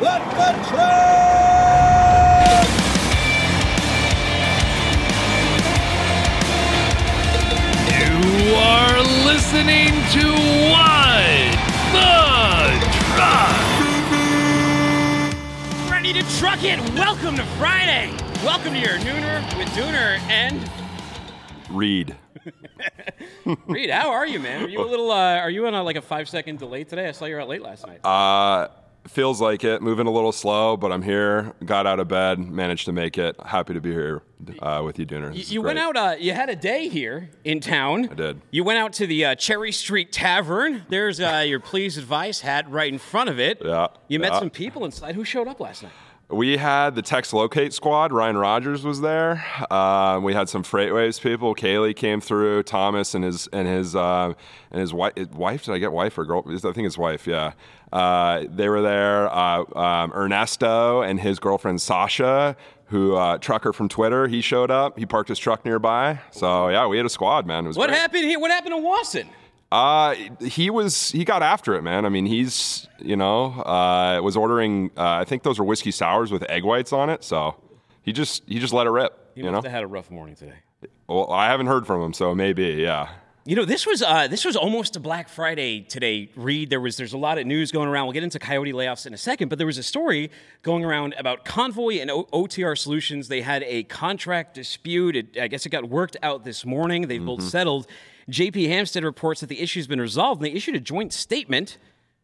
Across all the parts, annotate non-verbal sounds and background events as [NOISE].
Let the truck! You are listening to What the Truck. Ready to truck it? Welcome to Friday. Welcome to your Nooner with Dooner and Reed. [LAUGHS] Reed. How are you, man? Are you a little? Uh, are you on a, like a five second delay today? I saw you were out late last night. Uh, feels like it. Moving a little slow, but I'm here. Got out of bed, managed to make it. Happy to be here uh, with you, Dooner. you This you went out. Uh, you had a day here in town. I did. You went out to the uh, Cherry Street Tavern. There's uh, your Please Advise hat right in front of it. Yeah, You met yeah. some people inside. Who showed up last night? We had the TextLocate squad. Ryan Rogers was there. Uh, we had some FreightWaves people. Kaylee came through. Thomas and his and his uh, and his wife. Wife? Did I get wife or girl? I think his wife. Yeah. Uh, they were there. Uh, um, Ernesto and his girlfriend Sasha, who uh, trucker from Twitter. He showed up. He parked his truck nearby. So yeah, we had a squad, man. It was What great. happened here? What happened to Wasson? Uh, he was he got after it, man. I mean, he's you know uh, was ordering. Uh, I think those are whiskey sours with egg whites on it. So he just he just let it rip. He you must know. have had a rough morning today. Well, I haven't heard from him, so maybe yeah. You know, this was uh, this was almost a Black Friday today. Reed, there was there's a lot of news going around. We'll get into Coyote layoffs in a second, but there was a story going around about Convoy and o- OTR Solutions. They had a contract dispute. It, I guess it got worked out this morning. They've both settled. JP Hampstead reports that the issue's been resolved, and they issued a joint statement.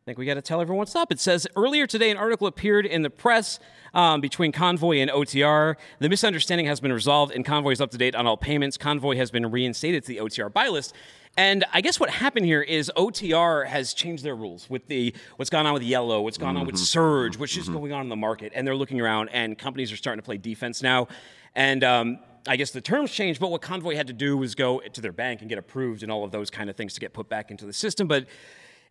I think we got to tell everyone what's up. It says earlier today, an article appeared in the press um, between Convoy and OTR. The misunderstanding has been resolved, and Convoy is up to date on all payments. Convoy has been reinstated to the OTR buy list. And I guess what happened here is OTR has changed their rules with the what's gone on with Yellow, what's gone on with Surge, what's just going on in the market, and they're looking around, and companies are starting to play defense now. And um, I guess the terms changed, but what Convoy had to do was go to their bank and get approved and all of those kind of things to get put back into the system. But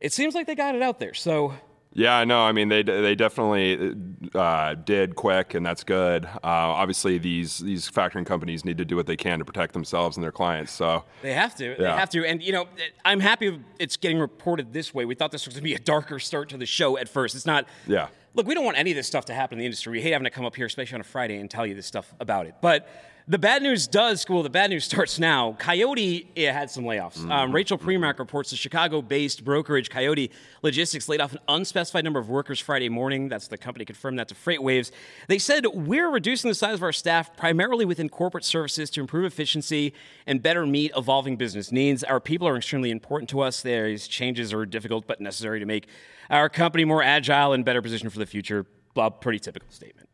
it seems like they got it out there. So Yeah, I know. I mean, they they definitely uh, did quick, and that's good. Uh, obviously, these these factoring companies need to do what they can to protect themselves and their clients. So they have to. They have to. And, you know, I'm happy it's getting reported this way. We thought this was going to be a darker start to the show at first. It's not. Yeah. Look, we don't want any of this stuff to happen in the industry. We hate having to come up here, especially on a Friday, and tell you this stuff about it. But the bad news does, well, the bad news starts now. Coyote had some layoffs. Mm-hmm. Um, Rachel Premack reports the Chicago based brokerage Coyote Logistics laid off an unspecified number of workers Friday morning. That's the company confirmed that to FreightWaves. They said, We're reducing the size of our staff primarily within corporate services to improve efficiency and better meet evolving business needs. Our people are extremely important to us. These changes are difficult but necessary to make our company more agile and better positioned for the future. Blah, pretty typical statement.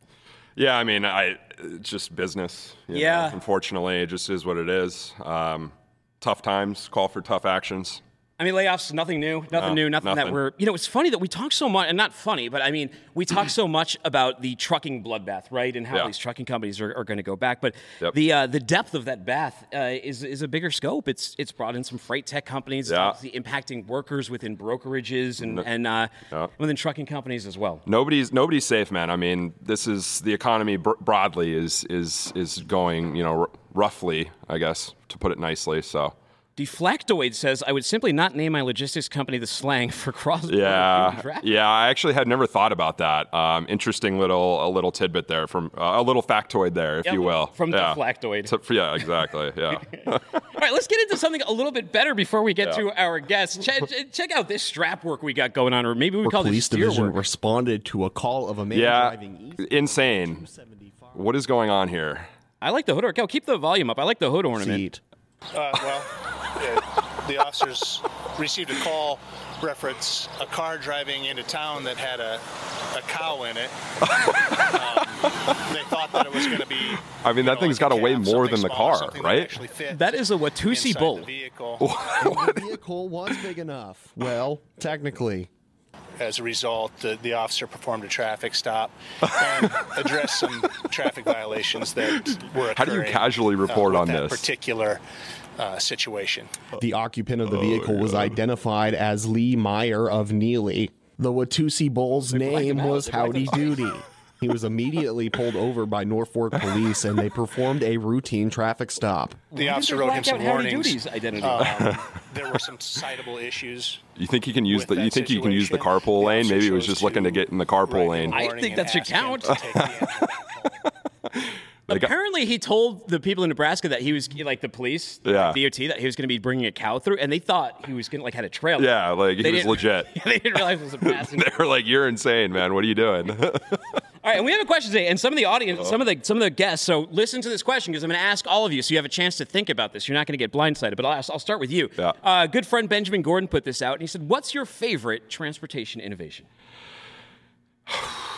Yeah, I mean, I it's just business. you know. Yeah. unfortunately, it just is what it is. Um, tough times call for tough actions. I mean, layoffs, nothing new, nothing No, new, nothing, that we're, you know, it's funny that we talk so much, and not funny, but I mean, we talk so much about the trucking bloodbath, right? And how Yeah. these trucking companies are, are going to go back. But Yep. the uh, the depth of that bath uh, is, is a bigger scope. It's it's brought in some freight tech companies, Yeah. obviously impacting workers within brokerages and, and uh, Yeah. within trucking companies as well. Nobody's nobody's safe, man. I mean, this is the economy br- broadly is is is going, you know, r- roughly, I guess, to put it nicely. So, Deflactoid says, I would simply not name my logistics company the slang for cross yeah, yeah. I actually had never thought about that. Um, interesting little a little tidbit there from uh, a little factoid there, if Yeah, you will. from yeah. Deflactoid. So- yeah, exactly. Yeah. [LAUGHS] [LAUGHS] All right, let's get into something a little bit better before we get Yeah. to our guests. Check, check out this strap work we got going on, or maybe we Our call this police steer division work. responded to a call of a man yeah. driving east. Insane. What is going on here? I like the hood. Or keep the volume up. I like the hood ornament. Seat. Uh, well, uh, [LAUGHS] the officers received a call reference a car driving into town that had a, a cow in it. Um, they thought that it was going to be. I mean, that know, thing's like gotta weigh more than the car, something that right? That is a Watusi bull. The vehicle. [LAUGHS] the vehicle was big enough. Well, technically. As a result, the, the officer performed a traffic stop and addressed some traffic violations that were occurring. How do you casually report uh, on with that this? particular uh, situation? The occupant Oh, of the vehicle was identified as Lee Meyer of Neligh. The Watusi Bull's black name was Howdy him. Doody. He was immediately pulled over by Norfolk police and they performed a routine traffic stop. The Why officer did wrote him black some out Howdy warnings. Identity. Um, [LAUGHS] there were some citable issues. You think he can use the? You that think he can use the carpool the lane? Maybe he was just looking to to get in the carpool lane. I think and that should ask him count. [LAUGHS] to take the engine back home. They got- Apparently, he told the people in Nebraska that he was like the police, Yeah. DOT, that he was going to be bringing a cow through, and they thought he was going to like had a trailer. yeah, like he They was [LAUGHS] legit. they didn't realize it was a [LAUGHS] passenger. they were like, "You're insane, man. What are you doing?" [LAUGHS] All right, and we have a question today, and some of the audience, some of the some of the guests. So listen to this question because I'm going to ask all of you, so you have a chance to think about this. You're not going to get blindsided, but I'll, ask, I'll start with you. Yeah. Uh, good friend Benjamin Gordon put this out, and he said, "What's your favorite transportation innovation?" [SIGHS] [SIGHS] [SIGHS]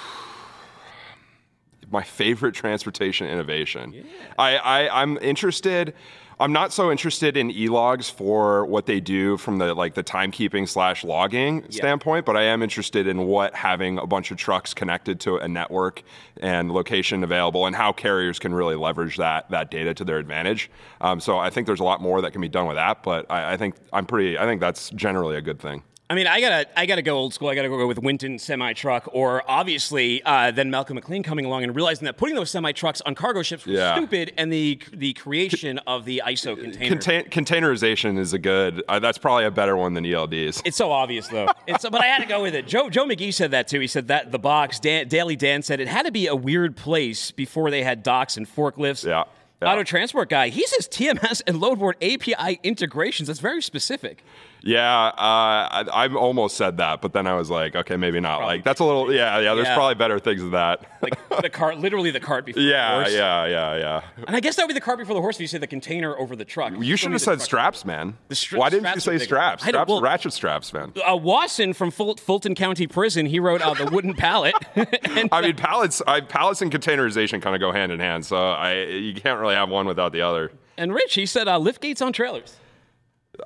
my favorite transportation innovation. I, I I'm interested. I'm not so interested in e-logs for what they do from the like the timekeeping slash logging standpoint, but I am interested in what having a bunch of trucks connected to a network and location available, and how carriers can really leverage that that data to their advantage. Um, so I think there's a lot more that can be done with that, but I, I think I'm pretty. I think that's generally a good thing. I mean, I gotta, I gotta go old school. I gotta go with Winton semi truck, or obviously uh, then Malcolm McLean coming along and realizing that putting those semi trucks on cargo ships was Yeah. stupid, and the the creation of the ISO container. Contain- containerization is a good. Uh, that's probably a better one than ELDs. It's so obvious though. It's but I had to go with it. Joe Joe McGee said that too. He said that the box. Dan, Daily Dan said it had to be a weird place before they had docks and forklifts. Yeah, yeah. Auto transport guy. He says TMS and loadboard API integrations. That's very specific. Yeah, uh, I, I almost said that, but then I was like, okay, maybe not. Like that's a little. Yeah, yeah. There's Yeah. probably better things than that. Like the [LAUGHS] cart, literally the cart before the yeah, horse. yeah, yeah, yeah. Yeah. And I guess that would be the cart before the horse if you say the container over the truck. You should have said straps, man. The stra- Why didn't you say straps? Straps, well- ratchet straps, man. Uh, Wasson from Ful- Fulton County Prison, he wrote uh, the wooden pallet. [LAUGHS] and, I mean, pallets, I, pallets and containerization kind of go hand in hand, so I you can't really have one without the other. and Rich, he said uh, lift gates on trailers.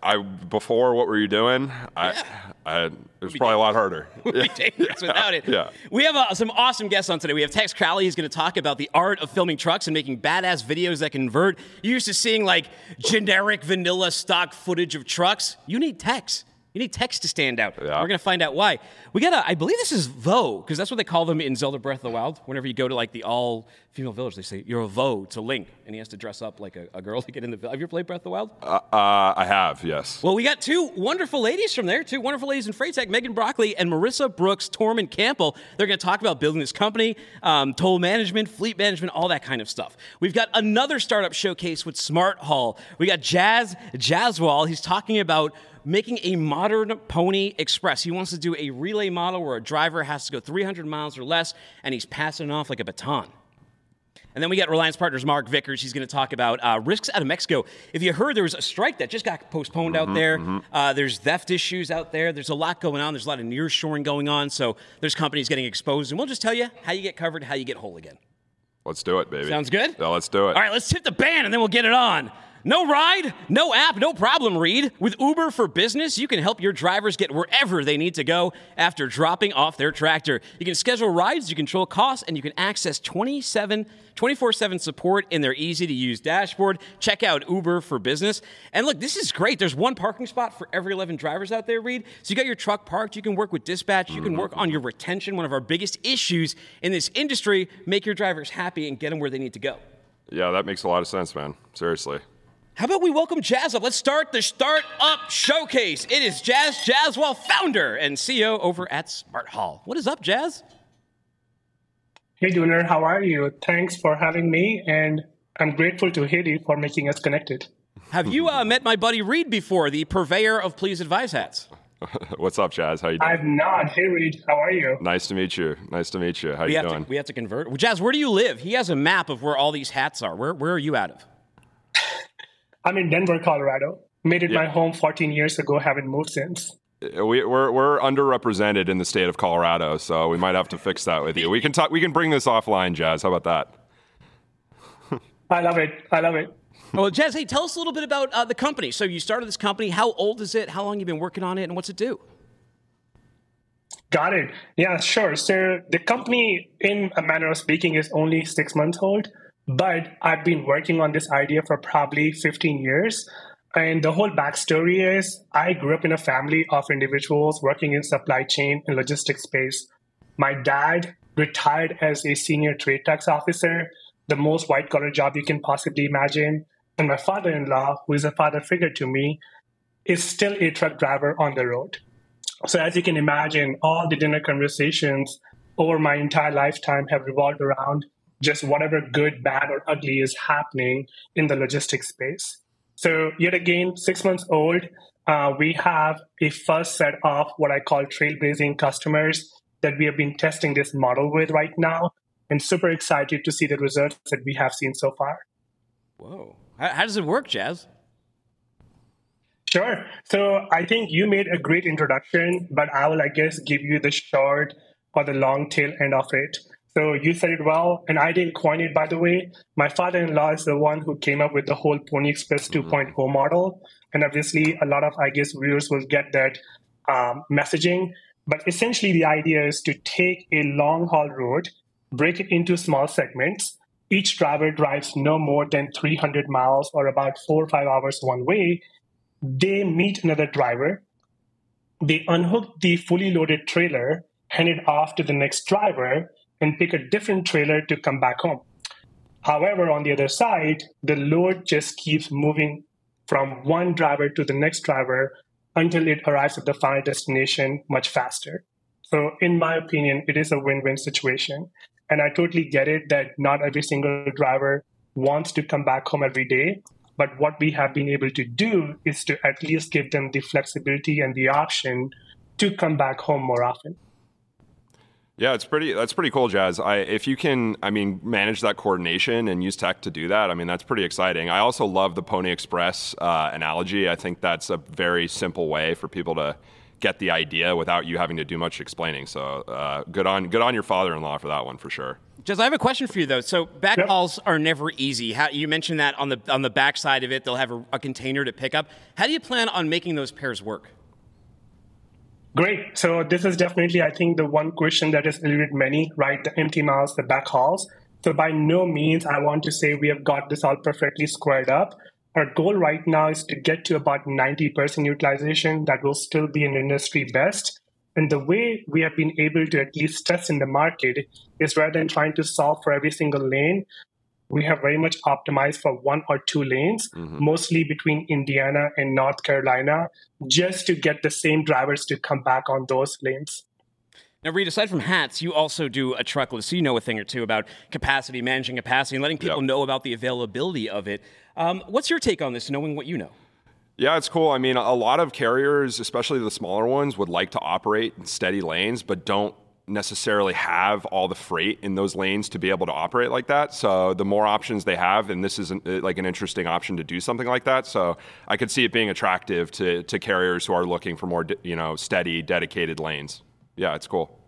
I before, what were you doing? I, I it was probably a lot harder. [LAUGHS] dangerous without it. Yeah. We have uh, some awesome guests on today. We have Tex Crowley. He's going to talk about the art of filming trucks and making badass videos that convert. You're used to seeing like generic vanilla stock footage of trucks. You need Tex. You need Tex to stand out. Yeah. We're going to find out why. We got a, I believe this is Vo, because that's what they call them in Zelda Breath of the Wild. Whenever you go to like the all female village, they say, You're a Vo to Link. And he has to dress up like a, a girl to get in the village. Have you played Breath of the Wild? Uh, I have, yes. Well, we got two wonderful ladies from there, two wonderful ladies in Freitag, Megan Broccoli and Marissa Brooks Torman Campbell. They're going to talk about building this company, um, toll management, fleet management, all that kind of stuff. We've got another startup showcase with SmartHaul. We got Jas Jaiswal. He's talking about making a modern Pony Express. He wants to do a relay model where a driver has to go 300 miles or less, and he's passing it off like a baton. And then we got Reliance Partners Mark Vickers. He's going to talk about uh, risks out of Mexico. If you heard, there was a strike that just got postponed out there. Uh, there's theft issues out there. There's a lot going on. There's a lot of nearshoring going on. So there's companies getting exposed. And we'll just tell you how you get covered, how you get whole again. Let's do it, baby. Sounds good? Yeah, let's do it. All right, let's hit the band and then we'll get it on. No ride, no app, no problem, Reed. With Uber for Business, you can help your drivers get wherever they need to go after dropping off their tractor. You can schedule rides, you control costs, and you can access 27, 24-7 support in their easy-to-use dashboard. Check out Uber for Business. And look, this is great. There's one parking spot for every 11 drivers out there, Reed. So you got your truck parked, you can work with dispatch, you can work on your retention, one of our biggest issues in this industry. Make your drivers happy and get them where they need to go. Yeah, that makes a lot of sense, man. Seriously. How about we welcome Jas up? Let's start the Start Up Showcase. It is Jas Jaiswal, founder and CEO over at SmartHaul. What is up, Jas? Hey, Dooner, how are you? Thanks for having me, and I'm grateful to Haiti for making us connected. Have you uh, met my buddy Reed before, the purveyor of Please Advise hats? [LAUGHS] What's up, Jas? How you doing? I've not. Hey, Reed, how are you? nice to meet you. Nice to meet you. How We you doing? to, we have to convert. Well, Jas, where do you live? He has a map of where all these hats are. Where, where are you out of? I'm in Denver, Colorado. Made it Yeah. my home 14 years ago, haven't moved since. we, we're we're underrepresented in the state of Colorado, so we might have to fix that with you. We can talk. We can bring this offline, Jas. How about that? I love it. I love it. Well, Jas, hey, tell us a little bit about uh, the company. So you started this company. How old is it? How long you been working on it? And what's it do? Got it. Yeah, sure. So the company, in a manner of speaking, is only six months old, but I've been working on this idea for probably 15 years. And the whole backstory is I grew up in a family of individuals working in supply chain and logistics space. My dad retired as a senior trade tax officer, the most white collar job you can possibly imagine. And my father in law, who is a father figure to me, is still a truck driver on the road. So, as you can imagine, all the dinner conversations over my entire lifetime have revolved around just whatever good, bad, or ugly is happening in the logistics space. So, yet again, six months old, uh, we have a first set of what I call trailblazing customers that we have been testing this model with right now, and super excited to see the results that we have seen so far. Whoa. How, how does it work, Jas? Sure. So I think you made a great introduction, but I will, I guess, give you the short or the long tail end of it. So you said it well, and I didn't coin it, by the way. My father-in-law is the one who came up with the whole Pony Express mm-hmm. 2.0 model, and obviously, a lot of I guess viewers will get that um, messaging. But essentially, the idea is to take a long haul road, break it into small segments. Each driver drives no more than 300 miles or about four or five hours one way. They meet another driver. They unhook the fully loaded trailer, hand it off to the next driver, and pick a different trailer to come back home. However, on the other side, the load just keeps moving from one driver to the next driver until it arrives at the final destination much faster. So, in my opinion, it is a win win situation. And I totally get it that not every single driver wants to come back home every day. But what we have been able to do is to at least give them the flexibility and the option to come back home more often. Yeah, it's pretty. That's pretty cool, Jas. I, if you can, I mean, manage that coordination and use tech to do that, I mean, that's pretty exciting. I also love the Pony Express uh, analogy. I think that's a very simple way for people to get the idea without you having to do much explaining. So, uh, good on good on your father-in-law for that one for sure. Jas, I have a question for you though. So backhauls yep. are never easy. How, you mentioned that on the on the back side of it, they'll have a, a container to pick up. How do you plan on making those pairs work? Great. So this is definitely, I think, the one question that has eluded many, right? The empty miles, the back hauls. So by no means I want to say we have got this all perfectly squared up. Our goal right now is to get to about 90% utilization. That will still be an industry best. And the way we have been able to at least test in the market is rather than trying to solve for every single lane, we have very much optimized for one or two lanes, mm-hmm. mostly between Indiana and North Carolina, just to get the same drivers to come back on those lanes. Now, Reed, aside from hats, you also do a truckless, so you know a thing or two about capacity, managing capacity, and letting people yep. know about the availability of it. Um, what's your take on this, knowing what you know? Yeah, it's cool. I mean, a lot of carriers, especially the smaller ones, would like to operate in steady lanes, but don't necessarily have all the freight in those lanes to be able to operate like that. So the more options they have, and this is uh, like an interesting option to do something like that. So I could see it being attractive to, to carriers who are looking for more, you know, steady, dedicated lanes. Yeah, it's cool.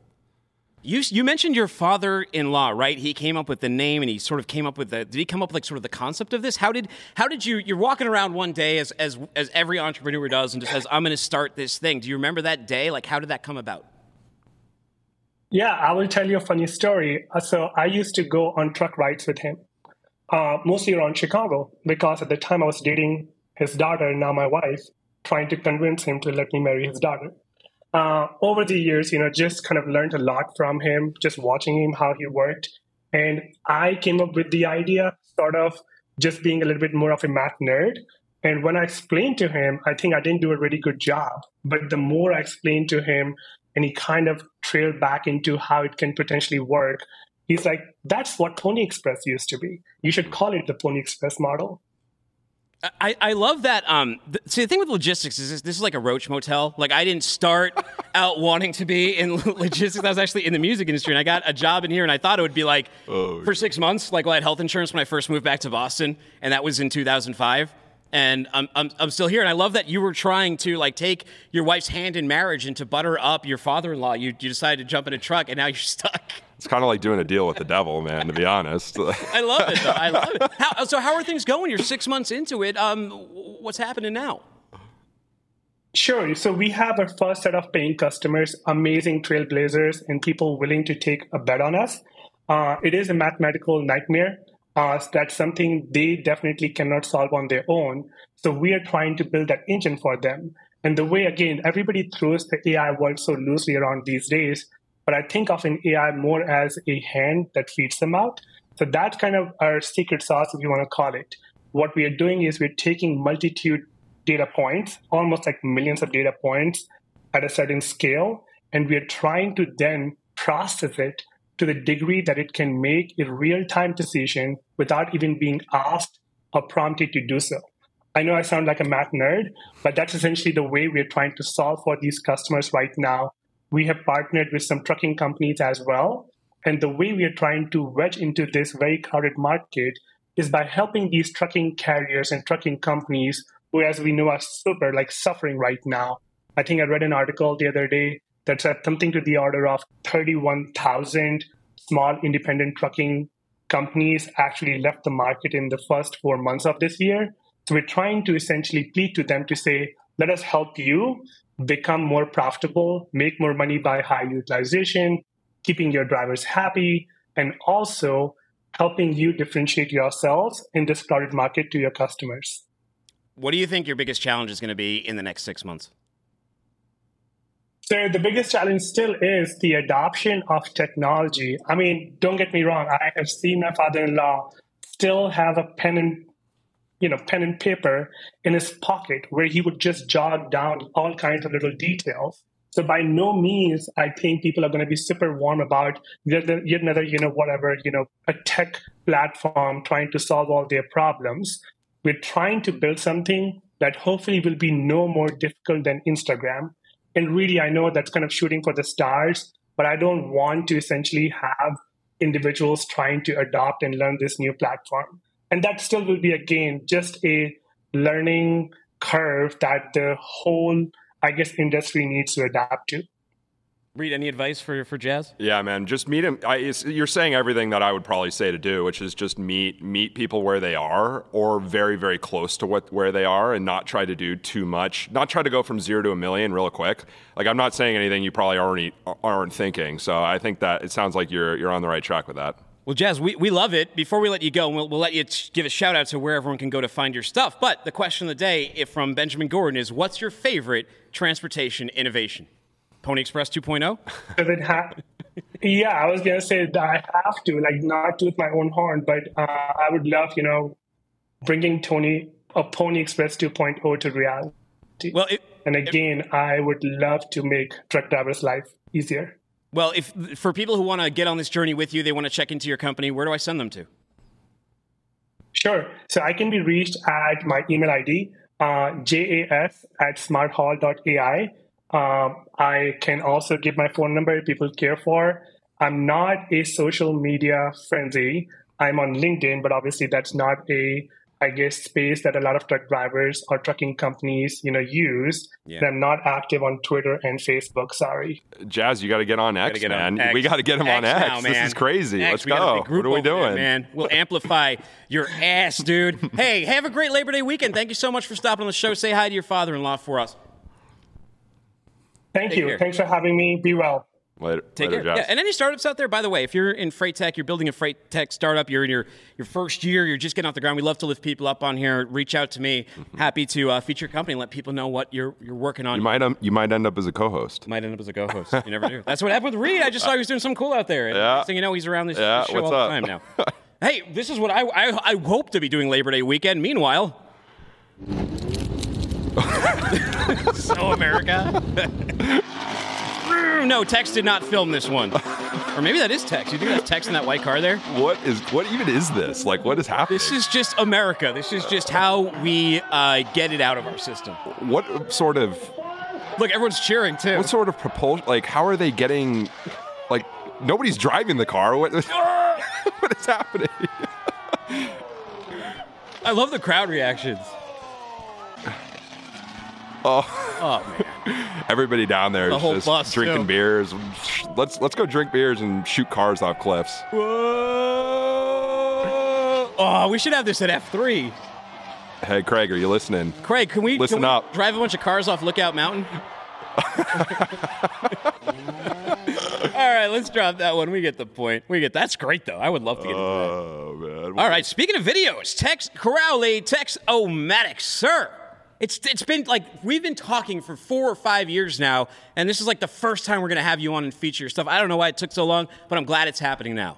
You, you mentioned your father-in-law, right? He came up with the name, and he sort of came up with the. Did he come up with like sort of the concept of this? How did how did you? You're walking around one day as as as every entrepreneur does, and just says, "I'm going to start this thing." Do you remember that day? Like, how did that come about? Yeah, I will tell you a funny story. Uh, so I used to go on truck rides with him, uh, mostly around Chicago, because at the time I was dating his daughter, now my wife, trying to convince him to let me marry his daughter. Uh, over the years, you know, just kind of learned a lot from him, just watching him how he worked. And I came up with the idea, sort of just being a little bit more of a math nerd. And when I explained to him, I think I didn't do a really good job. But the more I explained to him, and he kind of trailed back into how it can potentially work. He's like, that's what Pony Express used to be. You should call it the Pony Express model. I, I love that. Um, th- see, the thing with logistics is this, this, is like a roach motel. Like, I didn't start [LAUGHS] out wanting to be in logistics. I was actually in the music industry, and I got a job in here, and I thought it would be like oh, for six months. Like, well, I had health insurance when I first moved back to Boston, and that was in 2005 and I'm, I'm, I'm still here. And I love that you were trying to like take your wife's hand in marriage and to butter up your father-in-law. You, you decided to jump in a truck, and now you're [LAUGHS] stuck. It's kind of like doing a deal with the devil, man. To be honest, [LAUGHS] I love it. Though. I love it. How, so, how are things going? You're six months into it. Um, what's happening now? Sure. So we have our first set of paying customers, amazing trailblazers, and people willing to take a bet on us. Uh, it is a mathematical nightmare uh, that's something they definitely cannot solve on their own. So we are trying to build that engine for them. And the way, again, everybody throws the AI world so loosely around these days, but I think of an AI more as a hand that feeds them out. So that's kind of our secret sauce, if you want to call it. What we are doing is we're taking multitude data points, almost like millions of data points at a certain scale, and we are trying to then process it to the degree that it can make a real time decision without even being asked or prompted to do so. I know I sound like a math nerd, but that's essentially the way we're trying to solve for these customers right now. We have partnered with some trucking companies as well. And the way we are trying to wedge into this very crowded market is by helping these trucking carriers and trucking companies who, as we know, are super like suffering right now. I think I read an article the other day that said something to the order of 31,000 small independent trucking companies actually left the market in the first four months of this year. So we're trying to essentially plead to them to say, let us help you become more profitable, make more money by high utilization, keeping your drivers happy, and also helping you differentiate yourselves in this crowded market to your customers. What do you think your biggest challenge is going to be in the next six months? So the biggest challenge still is the adoption of technology. I mean, don't get me wrong. I have seen my father-in-law still have a pen and you know pen and paper in his pocket where he would just jot down all kinds of little details. So by no means, I think people are going to be super warm about yet another, you know, whatever, you know, a tech platform trying to solve all their problems. We're trying to build something that hopefully will be no more difficult than Instagram and really, I know that's kind of shooting for the stars, but I don't want to essentially have individuals trying to adopt and learn this new platform. And that still will be, again, just a learning curve that the whole, I guess, industry needs to adapt to. Reed, any advice for for Jas? Yeah, man, just meet him. I, you're saying everything that I would probably say to do, which is just meet meet people where they are, or very very close to what where they are, and not try to do too much. Not try to go from zero to a million real quick. Like I'm not saying anything you probably already aren't thinking. So I think that it sounds like you're you're on the right track with that. Well, Jas, we, we love it. Before we let you go, we'll, we'll let you give a shout out to where everyone can go to find your stuff. But the question of the day if from Benjamin Gordon is what's your favorite transportation innovation? Pony Express 2.0? Does it have? yeah, I was gonna say that I have to, like, not toot my own horn, but uh, I would love, you know, bringing Tony a Pony Express 2.0 to reality. Well, it, and again, it, I would love to make truck drivers' life easier. Well, if for people who want to get on this journey with you, they want to check into your company. Where do I send them to? Sure. So I can be reached at my email ID, uh, jas at smarthaul.ai. Um, I can also give my phone number if people care for. I'm not a social media frenzy. I'm on LinkedIn, but obviously that's not a, I guess, space that a lot of truck drivers or trucking companies, you know, use. Yeah. I'm not active on Twitter and Facebook. Sorry. Jas, you got to get on X, get man. On X. We got to get him X on X. Now, this is crazy. X, Let's go. What are we doing, there, man? We'll amplify your ass, dude. hey, have a great Labor Day weekend. Thank you so much for stopping on the show. Say hi to your father-in-law for us. Thank Take you. Care. Thanks for having me. Be well. Later. Take later, care. Yeah, and any startups out there, by the way, if you're in freight tech, you're building a freight tech startup, you're in your, your first year, you're just getting off the ground. We love to lift people up on here. Reach out to me. Mm-hmm. Happy to uh, feature your company and let people know what you're you're working on. You might um, you might end up as a co-host. Might end up as a co-host. [LAUGHS] You never do. That's what happened with Reed. I just saw he was doing something cool out there. And yeah. you know, he's around this, yeah, this show all up? the time now. [LAUGHS] hey, this is what I, I I hope to be doing Labor Day weekend. Meanwhile. [LAUGHS] so America. [LAUGHS] no, Tex did not film this one. or maybe that is Tex. You think that's Tex in that white car there? What is? What even is this? Like, what is happening? This is just America. This is just how we uh, get it out of our system. What sort of? Look, everyone's cheering too. What sort of propulsion? Like, how are they getting? Like, nobody's driving the car. What? [LAUGHS] what is happening? I love the crowd reactions. Oh, oh, oh man! Everybody down there the is just drinking too. beers. Let's let's go drink beers and shoot cars off cliffs. Whoa! Oh, we should have this at F three. Hey, Craig, are you listening? Craig, can we listen can we up? Drive a bunch of cars off Lookout Mountain. [LAUGHS] All right, let's drop that one. We get the point. We get that's great though. I would love to get. Oh man! All right. Speaking of videos, Tex Crowley, Tex Omatic, sir. It's it's been like we've been talking for four or five years now, and this is like the first time we're gonna have you on and feature your stuff. I don't know why it took so long, but I'm glad it's happening now.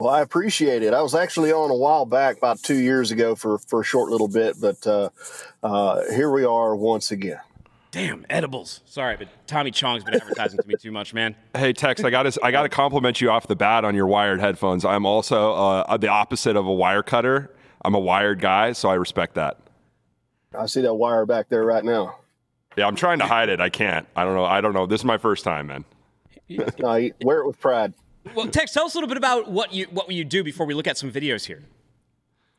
Well, I appreciate it. I was actually on a while back, about two years ago, for for a short little bit, but uh, uh, here we are once again. Damn edibles. Sorry, but Tommy Chong's been advertising to me too much, man. [LAUGHS] Hey Tex, I got to I got to compliment you off the bat on your wired headphones. I'm also uh, the opposite of a wire cutter. I'm a wired guy, so I respect that. I see that wire back there right now. Yeah, I'm trying to hide it. I can't. I don't know. I don't know. This is my first time, man. [LAUGHS] no, wear it with pride. Well, Tex, tell us a little bit about what you what you do before we look at some videos here.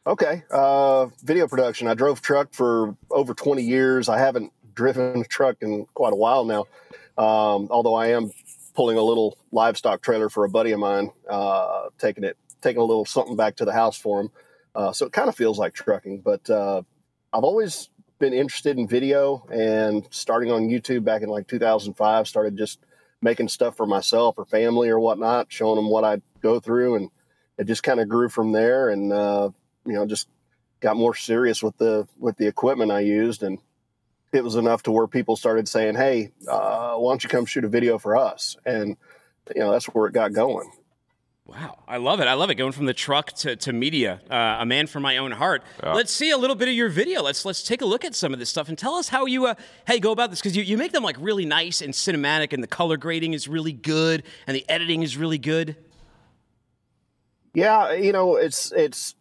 Okay, uh, video production. I drove truck for over 20 years. I haven't driven a truck in quite a while now, um, although I am pulling a little livestock trailer for a buddy of mine, uh, taking it, taking a little something back to the house for him. Uh, so it kind of feels like trucking, but uh, I've always been interested in video and starting on YouTube back in like 2005, started just making stuff for myself or family or whatnot, showing them what I go through. And it just kind of grew from there and, uh, you know, just got more serious with the, with the equipment I used. And it was enough to where people started saying, Hey, uh, why don't you come shoot a video for us? And, you know, that's where it got going. Wow, I love it. I love it. Going from the truck to, to media, uh, a man for my own heart. Yeah. Let's see a little bit of your video. Let's let's take a look at some of this stuff and tell us how you uh, how you go about this because you, you make them like really nice and cinematic, and the color grading is really good, and the editing is really good. Yeah, you know, it's it's.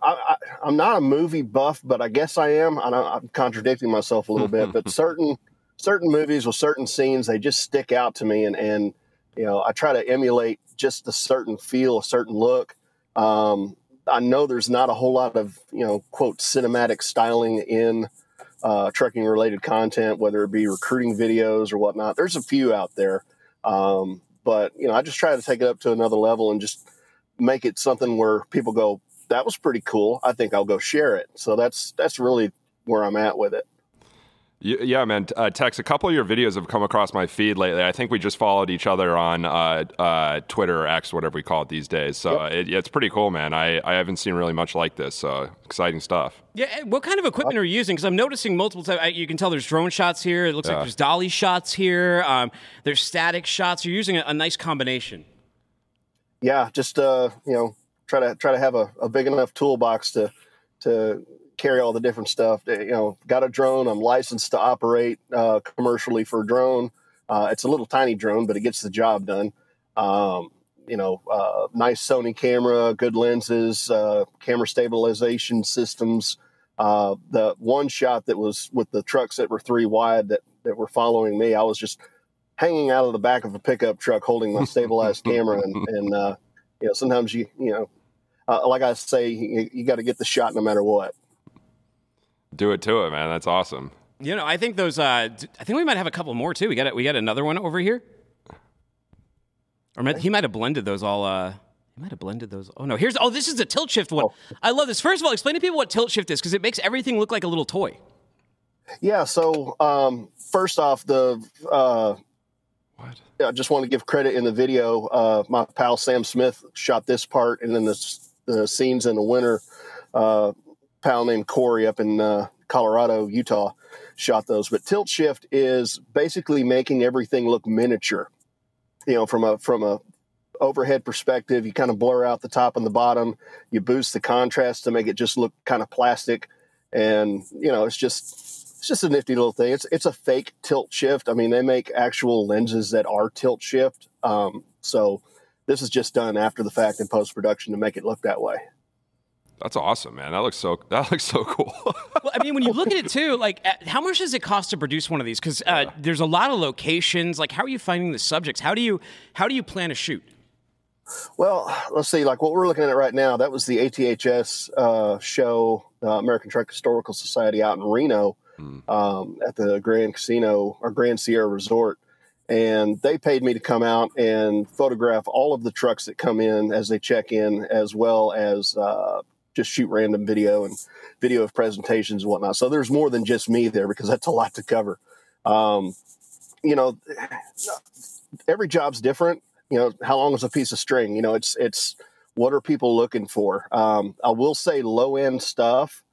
I, am not a movie buff, but I guess I am. I am contradicting myself a little bit, but [LAUGHS] certain certain movies with certain scenes they just stick out to me, and and you know I try to emulate just a certain feel, a certain look. Um, I know there's not a whole lot of you know quote cinematic styling in uh, trucking related content, whether it be recruiting videos or whatnot. There's a few out there, um, but you know I just try to take it up to another level and just make it something where people go, "That was pretty cool. I think I'll go share it." So that's that's really where I'm at with it. Yeah, man. Uh, Tex, a couple of your videos have come across my feed lately. I think we just followed each other on uh, uh, Twitter or X, whatever we call it these days. So yep. it, it's pretty cool, man. I, I haven't seen really much like this. So exciting stuff. Yeah. What kind of equipment are you using? Because I'm noticing multiple times. You can tell there's drone shots here. It looks yeah. like there's dolly shots here. Um, there's static shots. You're using a, a nice combination. Yeah, just uh, you know, try to try to have a, a big enough toolbox to to carry all the different stuff. You know, got a drone. I'm licensed to operate uh, commercially for a drone. Uh, it's a little tiny drone, but it gets the job done. Um, you know, uh, nice Sony camera, good lenses, uh, camera stabilization systems. Uh, the one shot that was with the trucks that were three wide that, that were following me, I was just hanging out of the back of a pickup truck holding my stabilized camera. And, [LAUGHS] and uh, you know, sometimes you, you know, like I say, you, you got to get the shot no matter what. Do it to it, man. That's awesome. You know, I think those. Uh, I think we might have a couple more too. We got it. we got another one over here, or he might have blended those all. Uh, he might have blended those. Oh no, here's. Oh, this is the tilt shift one. Oh. I love this. First of all, explain to people what tilt shift is because it makes everything look like a little toy. Yeah. So um, first off, the uh, what? I just want to give credit in the video. Uh, my pal Sam Smith shot this part, and then the, the scenes in the winter. Uh, pal named Corey up in uh, Colorado, Utah, shot those. But tilt shift is basically making everything look miniature. You know, from a from a overhead perspective, you kind of blur out the top and the bottom. You boost the contrast to make it just look kind of plastic, and you know, it's just it's just a nifty little thing. It's it's a fake tilt shift. I mean, they make actual lenses that are tilt shift. Um, so this is just done after the fact in post production to make it look that way. That's awesome, man. That looks so. [LAUGHS] That looks so cool. [LAUGHS] well, I mean, when you look at it too, like, how much does it cost to produce one of these? Because uh, yeah. there's a lot of locations. Like, how are you finding the subjects? How do you how do you plan a shoot? Well, let's see. Like what we're looking at right now, that was the ATHS uh, show, uh, American Truck Historical Society, out in Reno mm. um, at the Grand Casino or Grand Sierra Resort and they paid me to come out and photograph all of the trucks that come in as they check in, as well as uh, just shoot random video and video of presentations and whatnot. So there's more than just me there because that's a lot to cover. Um, you know, every job's different. You know, how long is a piece of string? You know, it's it's what are people looking for? Um, I will say low end stuff.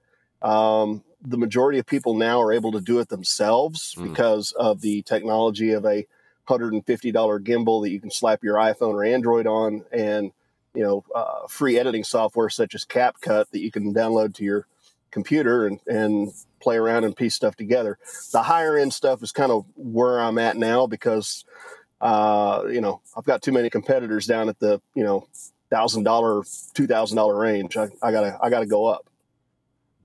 Um, the majority of people now are able to do it themselves Mm. because of the technology of a $150 gimbal that you can slap your iPhone or Android on, and you know, uh, free editing software such as CapCut that you can download to your computer and, and play around and piece stuff together. The higher end stuff is kind of where I'm at now because, uh, you know, I've got too many competitors down at the, you know, thousand dollar, two thousand dollar range. I, I gotta, I gotta go up.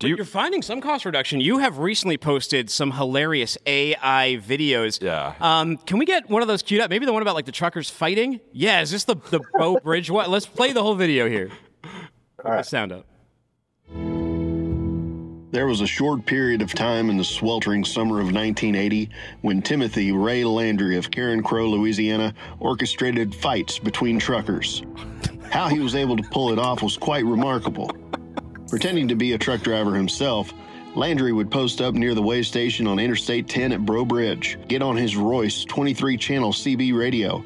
Do you? You're finding some cost reduction. You have recently posted some hilarious AI videos. Yeah. Um, can we get one of those queued up? Maybe the one about like the truckers fighting. Yeah, is this the the Breaux [LAUGHS] Bridge What? Let's play the whole video here. All right. Sound up. There was a short period of time in the sweltering summer of 1980 when Timothy Ray Landry of Carencro, Louisiana, orchestrated fights between truckers. How he was able to pull it off was quite remarkable. Pretending to be a truck driver himself, Landry would post up near the way station on Interstate 10 at Breaux Bridge, get on his Royce 23 channel CB radio,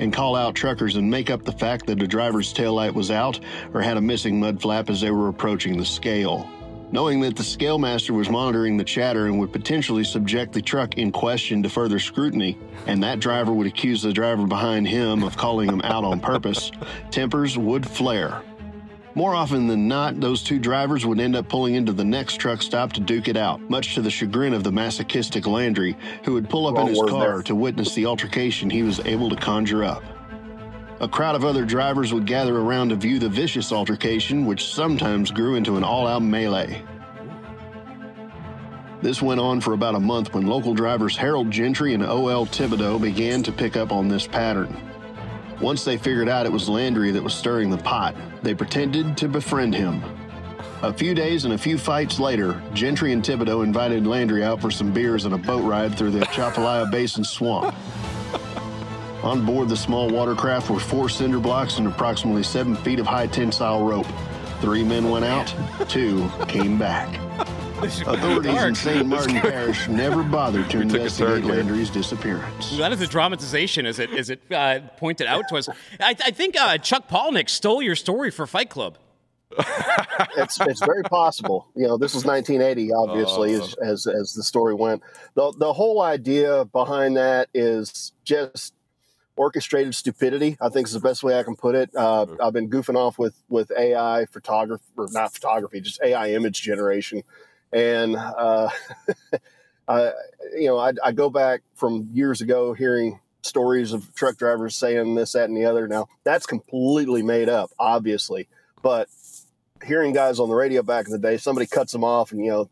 and call out truckers and make up the fact that a driver's taillight was out or had a missing mud flap as they were approaching the scale. Knowing that the scale master was monitoring the chatter and would potentially subject the truck in question to further scrutiny, and that driver would accuse the driver behind him of calling him out on purpose, tempers would flare. More often than not, those two drivers would end up pulling into the next truck stop to duke it out, much to the chagrin of the masochistic Landry, who would pull up Wrong in his car there. to witness the altercation he was able to conjure up. A crowd of other drivers would gather around to view the vicious altercation, which sometimes grew into an all out melee. This went on for about a month when local drivers Harold Gentry and O.L. Thibodeau began to pick up on this pattern. Once they figured out it was Landry that was stirring the pot, they pretended to befriend him. A few days and a few fights later, Gentry and Thibodeau invited Landry out for some beers and a boat ride through the Atchafalaya Basin swamp. On board the small watercraft were four cinder blocks and approximately seven feet of high tensile rope. Three men went out, two came back. Authorities in St. Martin Parish never bothered to investigate. Landry's disappearance. That is a dramatization, as it as it uh, pointed out to us. I, I think uh, Chuck Palahniuk stole your story for Fight Club. [LAUGHS] it's it's very possible. You know, this is 1980, obviously, as, as as the story went. the The whole idea behind that is just orchestrated stupidity. I think is the best way I can put it. Uh, I've been goofing off with with AI photography, or not photography, just AI image generation, and uh, [LAUGHS] I, you know, I, I go back from years ago hearing stories of truck drivers saying this, that, and the other. Now that's completely made up, obviously, but hearing guys on the radio back in the day, somebody cuts them off and, you know,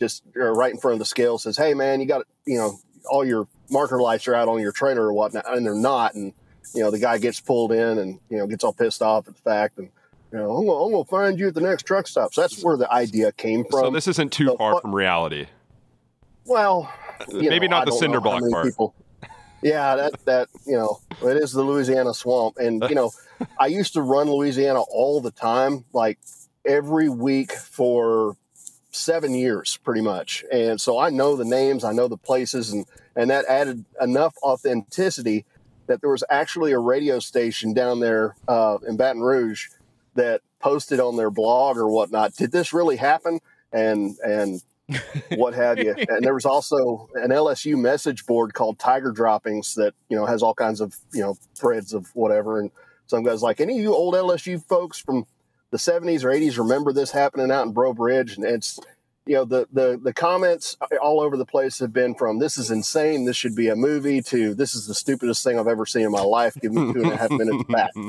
just right in front of the scale says, Hey man, you got, you know, all your marker lights are out on your trailer or whatnot. And they're not. And, you know, the guy gets pulled in and, you know, gets all pissed off at the fact. And, you know, I'm gonna, I'm gonna find you at the next truck stop. So that's where the idea came from. So this isn't too far from reality. well, you Maybe know, not the cinder block part. people- Yeah, that that you know, it is the Louisiana swamp, and you know, [LAUGHS] I used to run Louisiana all the time, like every week for seven years, pretty much, and so I know the names, I know the places, and and that added enough authenticity that there was actually a radio station down there uh, in Baton Rouge that posted on their blog or whatnot. Did this really happen? And and [LAUGHS] what have you. And there was also an LSU message board called Tiger Droppings that, you know, has all kinds of, you know, threads of whatever. And some guys like, any of you old LSU folks from the 70s or 80s remember this happening out in Breaux Bridge? And it's, you know, the, the, the comments all over the place have been from this is insane, this should be a movie, to this is the stupidest thing I've ever seen in my life. Give me two and a half minutes back. [LAUGHS]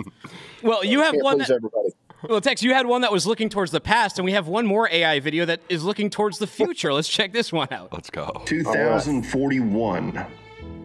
Well, you have one. That, everybody. well, Tex, you had one that was looking towards the past, and we have one more AI video that is looking towards the future. Let's check this one out. Let's go. 2041.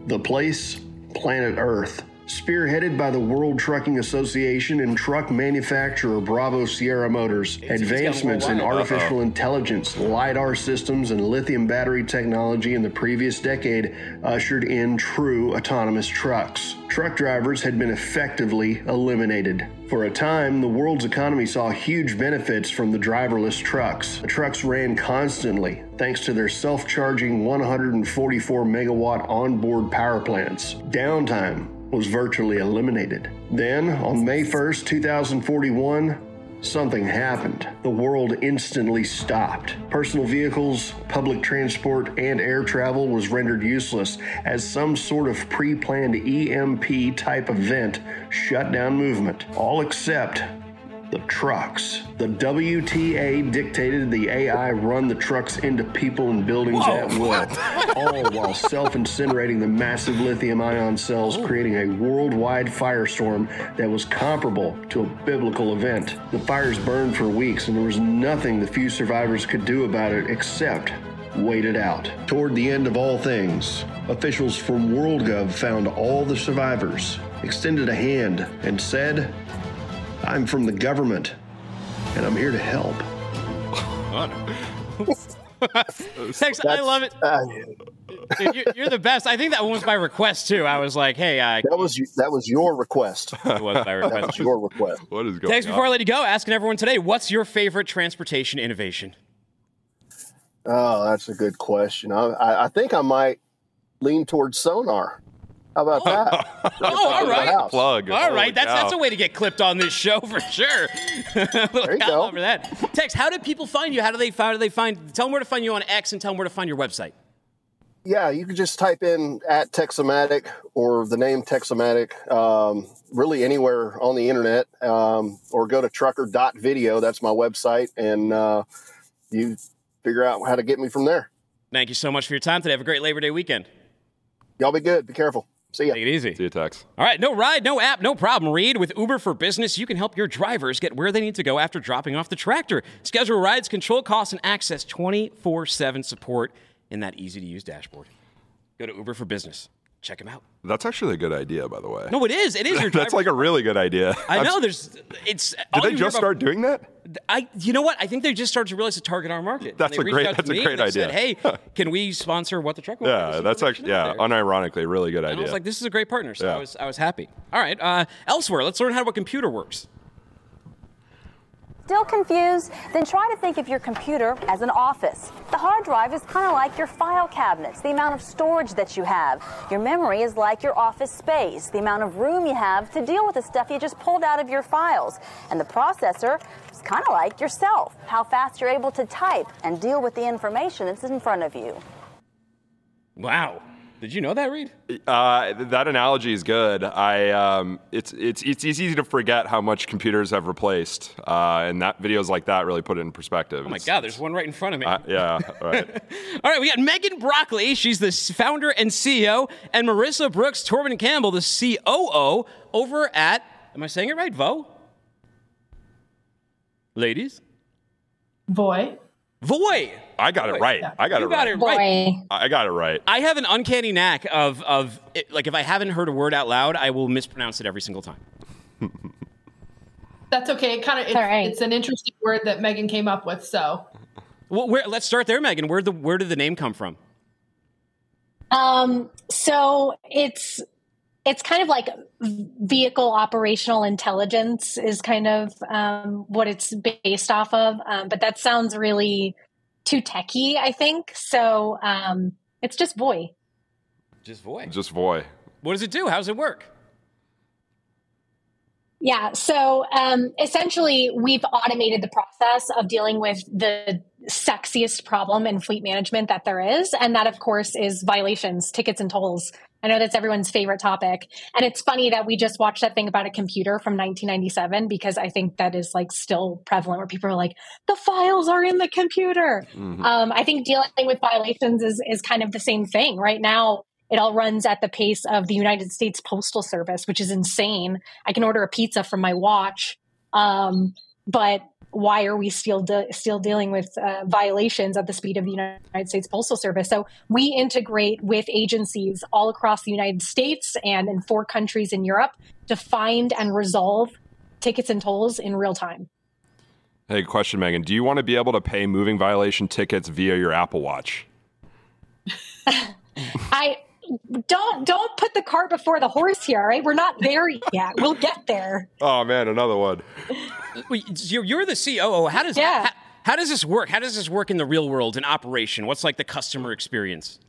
The place, planet Earth. Spearheaded by the World Trucking Association and truck manufacturer Bravo Sierra Motors, advancements in artificial intelligence, LiDAR systems, and lithium battery technology in the previous decade ushered in true autonomous trucks. Truck drivers had been effectively eliminated. For a time, the world's economy saw huge benefits from the driverless trucks. The trucks ran constantly thanks to their self charging 144 megawatt onboard power plants. Downtime was virtually eliminated. Then, on May 1st, 2041, something happened. The world instantly stopped. Personal vehicles, public transport, and air travel was rendered useless as some sort of pre planned EMP type event shut down movement. All except the trucks. The WTA dictated the AI run the trucks into people and buildings Whoa, at will, all while self incinerating the massive lithium ion cells, oh. creating a worldwide firestorm that was comparable to a biblical event. The fires burned for weeks, and there was nothing the few survivors could do about it except wait it out. Toward the end of all things, officials from WorldGov found all the survivors, extended a hand, and said, I'm from the government, and I'm here to help. [LAUGHS] Thanks. I love it. Uh, Dude, you- you're the best. I think that one was by request too. I was like, hey, uh, that was that was your request. [LAUGHS] it was by That request. was your request. What is going on? Thanks. on? Before I let you go, asking everyone today, what's your favorite transportation innovation? Oh, that's a good question. I, I, I think I might lean towards sonar. How about that? [LAUGHS] Oh, all right. Plug. All Holy right, that's cow. that's a way to get clipped on this show [LAUGHS] for sure. [LAUGHS] there you go. For that, Tex, how do people find you? How do they how do they find? Tell them where to find you on X and tell them where to find your website. Yeah, you can just type in at Texomatic or the name Texomatic, um, really anywhere on the internet, um, or go to trucker.video. That's my website, and uh, you figure out how to get me from there. Thank you so much for your time today. Have a great Labor Day weekend. Y'all be good. Be careful. See ya. Take it easy. See you, Tex. All right, no ride, no app, no problem. Read with Uber for Business. You can help your drivers get where they need to go after dropping off the tractor. Schedule rides, control costs, and access 24 7 support in that easy to use dashboard. Go to Uber for Business. Check them out. That's actually a good idea, by the way. No, it is. It is your [LAUGHS] That's like a really good idea. [LAUGHS] I know. There's. It's. Did they just start doing that? I. You know what? I think they just started to realize to target our market. That's a great- reached out to that's a great they Said, idea. hey, [LAUGHS] can we sponsor what the truck? Yeah, that's actually yeah, unironically, really good And I idea. was like, this is a great partner. So Yeah. I was I was happy. All right. Uh, elsewhere, let's learn how a computer works. Still confused? Then try to think of your computer as an office. The hard drive is kind of like your file cabinets, the amount of storage that you have. Your memory is like your office space, the amount of room you have to deal with the stuff you just pulled out of your files. And the processor is kind of like yourself, how fast you're able to type and deal with the information that's in front of you. Wow. Did you know that, Reed? Uh, that analogy is good. I um, it's it's it's easy to forget how much computers have replaced, uh, and that videos like that really put it in perspective. Oh my God, there's one right in front of me. Uh, yeah, right. [LAUGHS] All right, we got Megan Broccoli. She's the founder and CEO, and Marissa Brooks Torman Campbell, the COO, over at, am I saying it right? Vo? Ladies? Boy. Voi. I got it right. I got You it got right. it right. I got it right. I have an uncanny knack of, of it, like, if I haven't heard a word out loud, I will mispronounce it every single time. That's okay. It kind of it's, it's an interesting word that Megan came up with. So Well, where, let's start there, Megan. Where, the, where did the name come from? Um, so it's it's kind of like vehicle operational intelligence is kind of um, what it's based off of. Um, but that sounds really too techy, I think. So um, it's just Voi. Just Voi. Just Voi. What does it do? How does it work? Yeah. So um, essentially, we've automated the process of dealing with the sexiest problem in fleet management that there is. And that, of course, is violations, tickets, and tolls. I know that's everyone's favorite topic. And it's funny that we just watched that thing about a computer from 1997 because I think that is like still prevalent where people are like, the files are in the computer. Mhm. Um, I think dealing with violations is, is kind of the same thing. Right now, it all runs at the pace of the United States Postal Service, which is insane. I can order a pizza from my watch, um, but why are we still de- still dealing with uh, violations at the speed of the United States Postal Service? So we integrate with agencies all across the United States and in four countries in Europe to find and resolve tickets and tolls in real time. Hey, question, Megan. Do you want to be able to pay moving violation tickets via your Apple Watch? [LAUGHS] I don't don't put the cart before the horse here. All right, we're not there yet. We'll get there. [LAUGHS] Oh man, another one. Wait, You're, you're the COO. How does how, how does this work? How does this work in the real world in operation? What's like the customer experience?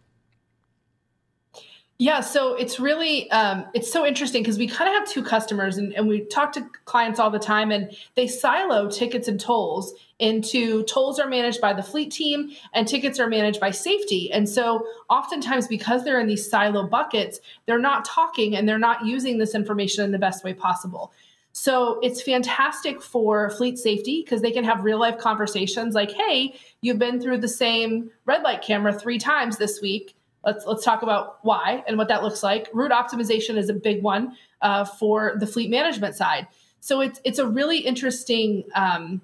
Yeah, so it's really um, it's so interesting because we kind of have two customers, and, and we talk to clients all the time, and they silo tickets and tolls into tolls are managed by the fleet team and tickets are managed by safety. And so, oftentimes, because they're in these silo buckets, they're not talking and they're not using this information in the best way possible. So it's fantastic for fleet safety because they can have real life conversations like, "Hey, you've been through the same red light camera three times this week Let's let's talk about why and what that looks like. Route optimization is a big one uh, for the fleet management side. So it's it's a really interesting um,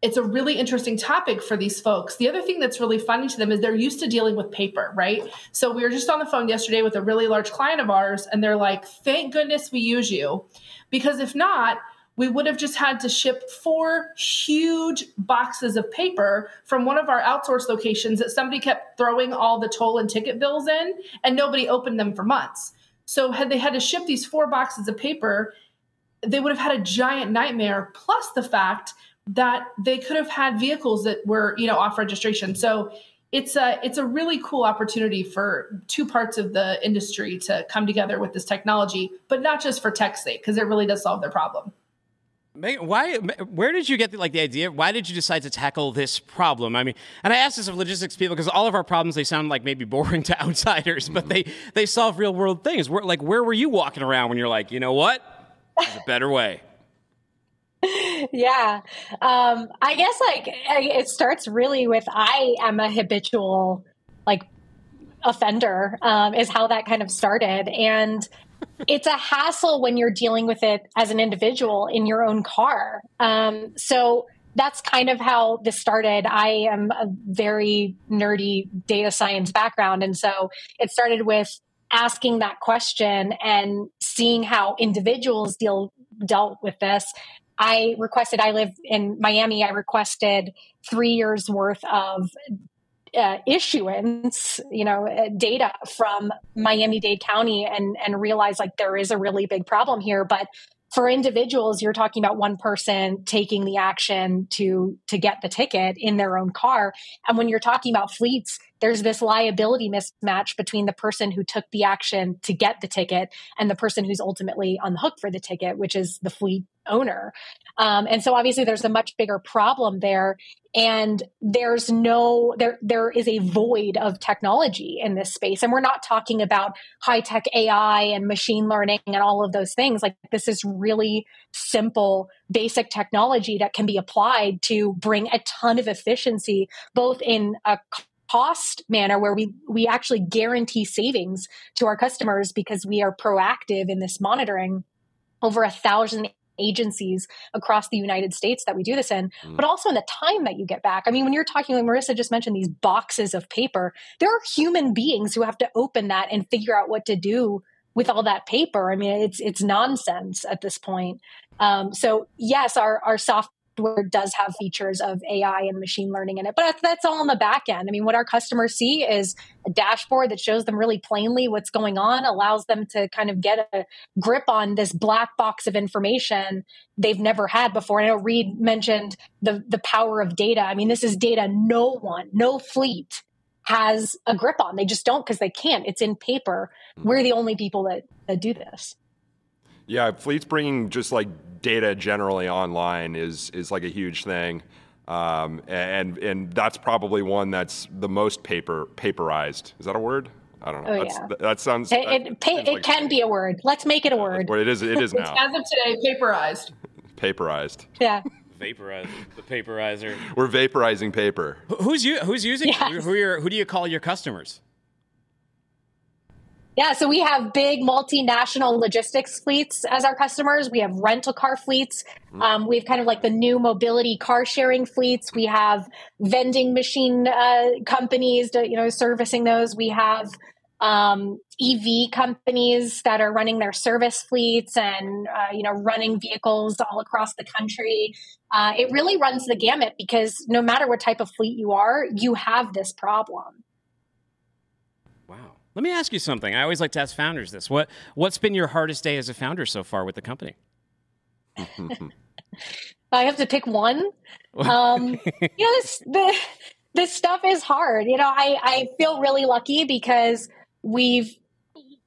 it's a really interesting topic for these folks. The other thing that's really funny to them is they're used to dealing with paper, right? So we were just on the phone yesterday with a really large client of ours, and they're like, "Thank goodness we use you, because if not." We would have just had to ship four huge boxes of paper from one of our outsource locations that somebody kept throwing all the toll and ticket bills in and nobody opened them for months. So had they had to ship these four boxes of paper, they would have had a giant nightmare plus the fact that they could have had vehicles that were, you know, off registration. So it's a it's a really cool opportunity for two parts of the industry to come together with this technology, but not just for tech's sake because it really does solve their problem. Why? Where did you get the, like the idea? Why did you decide to tackle this problem? I mean, and I ask this of logistics people because all of our problems they sound like maybe boring [LAUGHS] to outsiders, but they they solve real world things. Where, like, where were you walking around when you're like, you know what? There's a better way. [LAUGHS] yeah, um, I guess like it starts really with I am a habitual like offender um, is how that kind of started, and it's a hassle when you're dealing with it as an individual in your own car. Um, so that's kind of how this started. I am a very nerdy data science background. And so it started with asking that question and seeing how individuals deal dealt with this. I requested, I live in Miami, I requested three years worth of uh, issuance, you know, uh, data from Miami Dade County and and realize like there is a really big problem here. But for individuals, you're talking about one person taking the action to to get the ticket in their own car, and when you're talking about fleets, there's this liability mismatch between the person who took the action to get the ticket and the person who's ultimately on the hook for the ticket, which is the fleet owner. Um, and so obviously there's a much bigger problem there. And there's no, there, there is a void of technology in this space. And we're not talking about high tech AI and machine learning and all of those things. Like this is really simple, basic technology that can be applied to bring a ton of efficiency, both in a cost manner where we we actually guarantee savings to our customers because we are proactive in this monitoring over a thousand agencies across the United States that we do this in, mm. but also in the time that you get back. I mean, when you're talking, like Marissa just mentioned these boxes of paper, there are human beings who have to open that and figure out what to do with all that paper. I mean, it's it's nonsense at this point. Um, so yes, our our soft software does have features of AI and machine learning in it, but that's all on the back end. I mean, what our customers see is a dashboard that shows them really plainly what's going on, allows them to kind of get a grip on this black box of information they've never had before. I know Reed mentioned the the power of data. I mean, this is data no one, no fleet has a grip on. They just don't because they can't. It's in paper. Hmm. We're the only people that, that do this. Yeah, fleets bringing just like data generally online is is like a huge thing, um, and and that's probably one that's the most paper paperized. Is that a word? I don't know. Oh, That's, yeah. That sounds. It, it, pa- it like, can be a word. Let's make it a word. Well, it is. It is now. As of today, paperized. Paperized. Yeah. Vaporizer, the vaporizer. We're vaporizing paper. Who's you? Who's using? Yes. Who, who, are, who do you call your customers? Yeah, so we have big multinational logistics fleets as our customers. We have rental car fleets. Um, we have kind of like the new mobility car sharing fleets. We have vending machine uh, companies, to, you know, servicing those. We have um, EV companies that are running their service fleets and uh, you know running vehicles all across the country. Uh, it really runs the gamut because no matter what type of fleet you are, you have this problem. Let me ask you something. I always like to ask founders this. What what's been your hardest day as a founder so far with the company? [LAUGHS] I have to pick one. Um, [LAUGHS] you know, this the, this stuff is hard. You know, I I feel really lucky because we've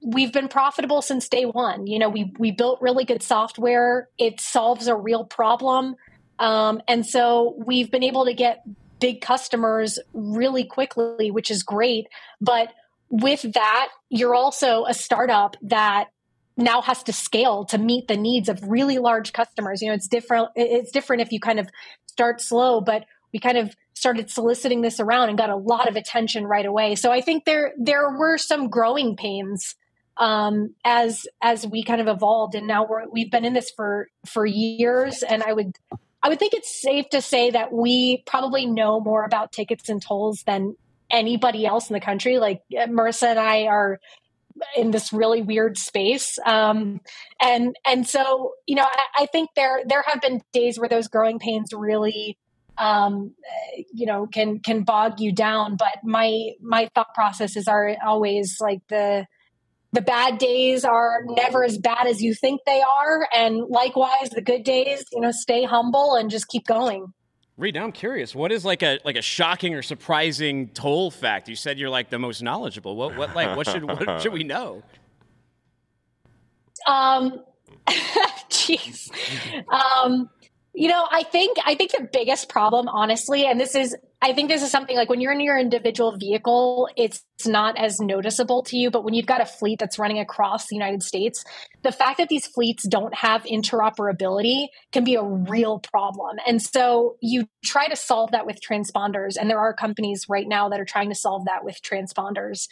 we've been profitable since day one. You know, we we built really good software. It solves a real problem, um, and so we've been able to get big customers really quickly, which is great. But with that, you're also a startup that now has to scale to meet the needs of really large customers. You know, it's different. It's different if you kind of start slow, but we kind of started soliciting this around and got a lot of attention right away. So I think there there were some growing pains um, as as we kind of evolved, and now we're, we've been in this for for years. And I would I would think it's safe to say that we probably know more about tickets and tolls than anybody else in the country. Like Marissa and I are in this really weird space um, and and so you know I, I, think there there have been days where those growing pains really um, you know can can bog you down but my my thought processes are always like the the bad days are never as bad as you think they are and likewise the good days you know stay humble and just keep going Reed, now I'm curious. What is like a like a shocking or surprising toll fact? You said you're like the most knowledgeable. What what like what should what should we know? [LAUGHS] Um, [LAUGHS] jeez. um, you know, I think I think the biggest problem, honestly, and this is I think this is something like when you're in your individual vehicle, it's not as noticeable to you. But when you've got a fleet that's running across the United States, the fact that these fleets don't have interoperability can be a real problem. And so you try to solve that with transponders. And there are companies right now that are trying to solve that with transponders.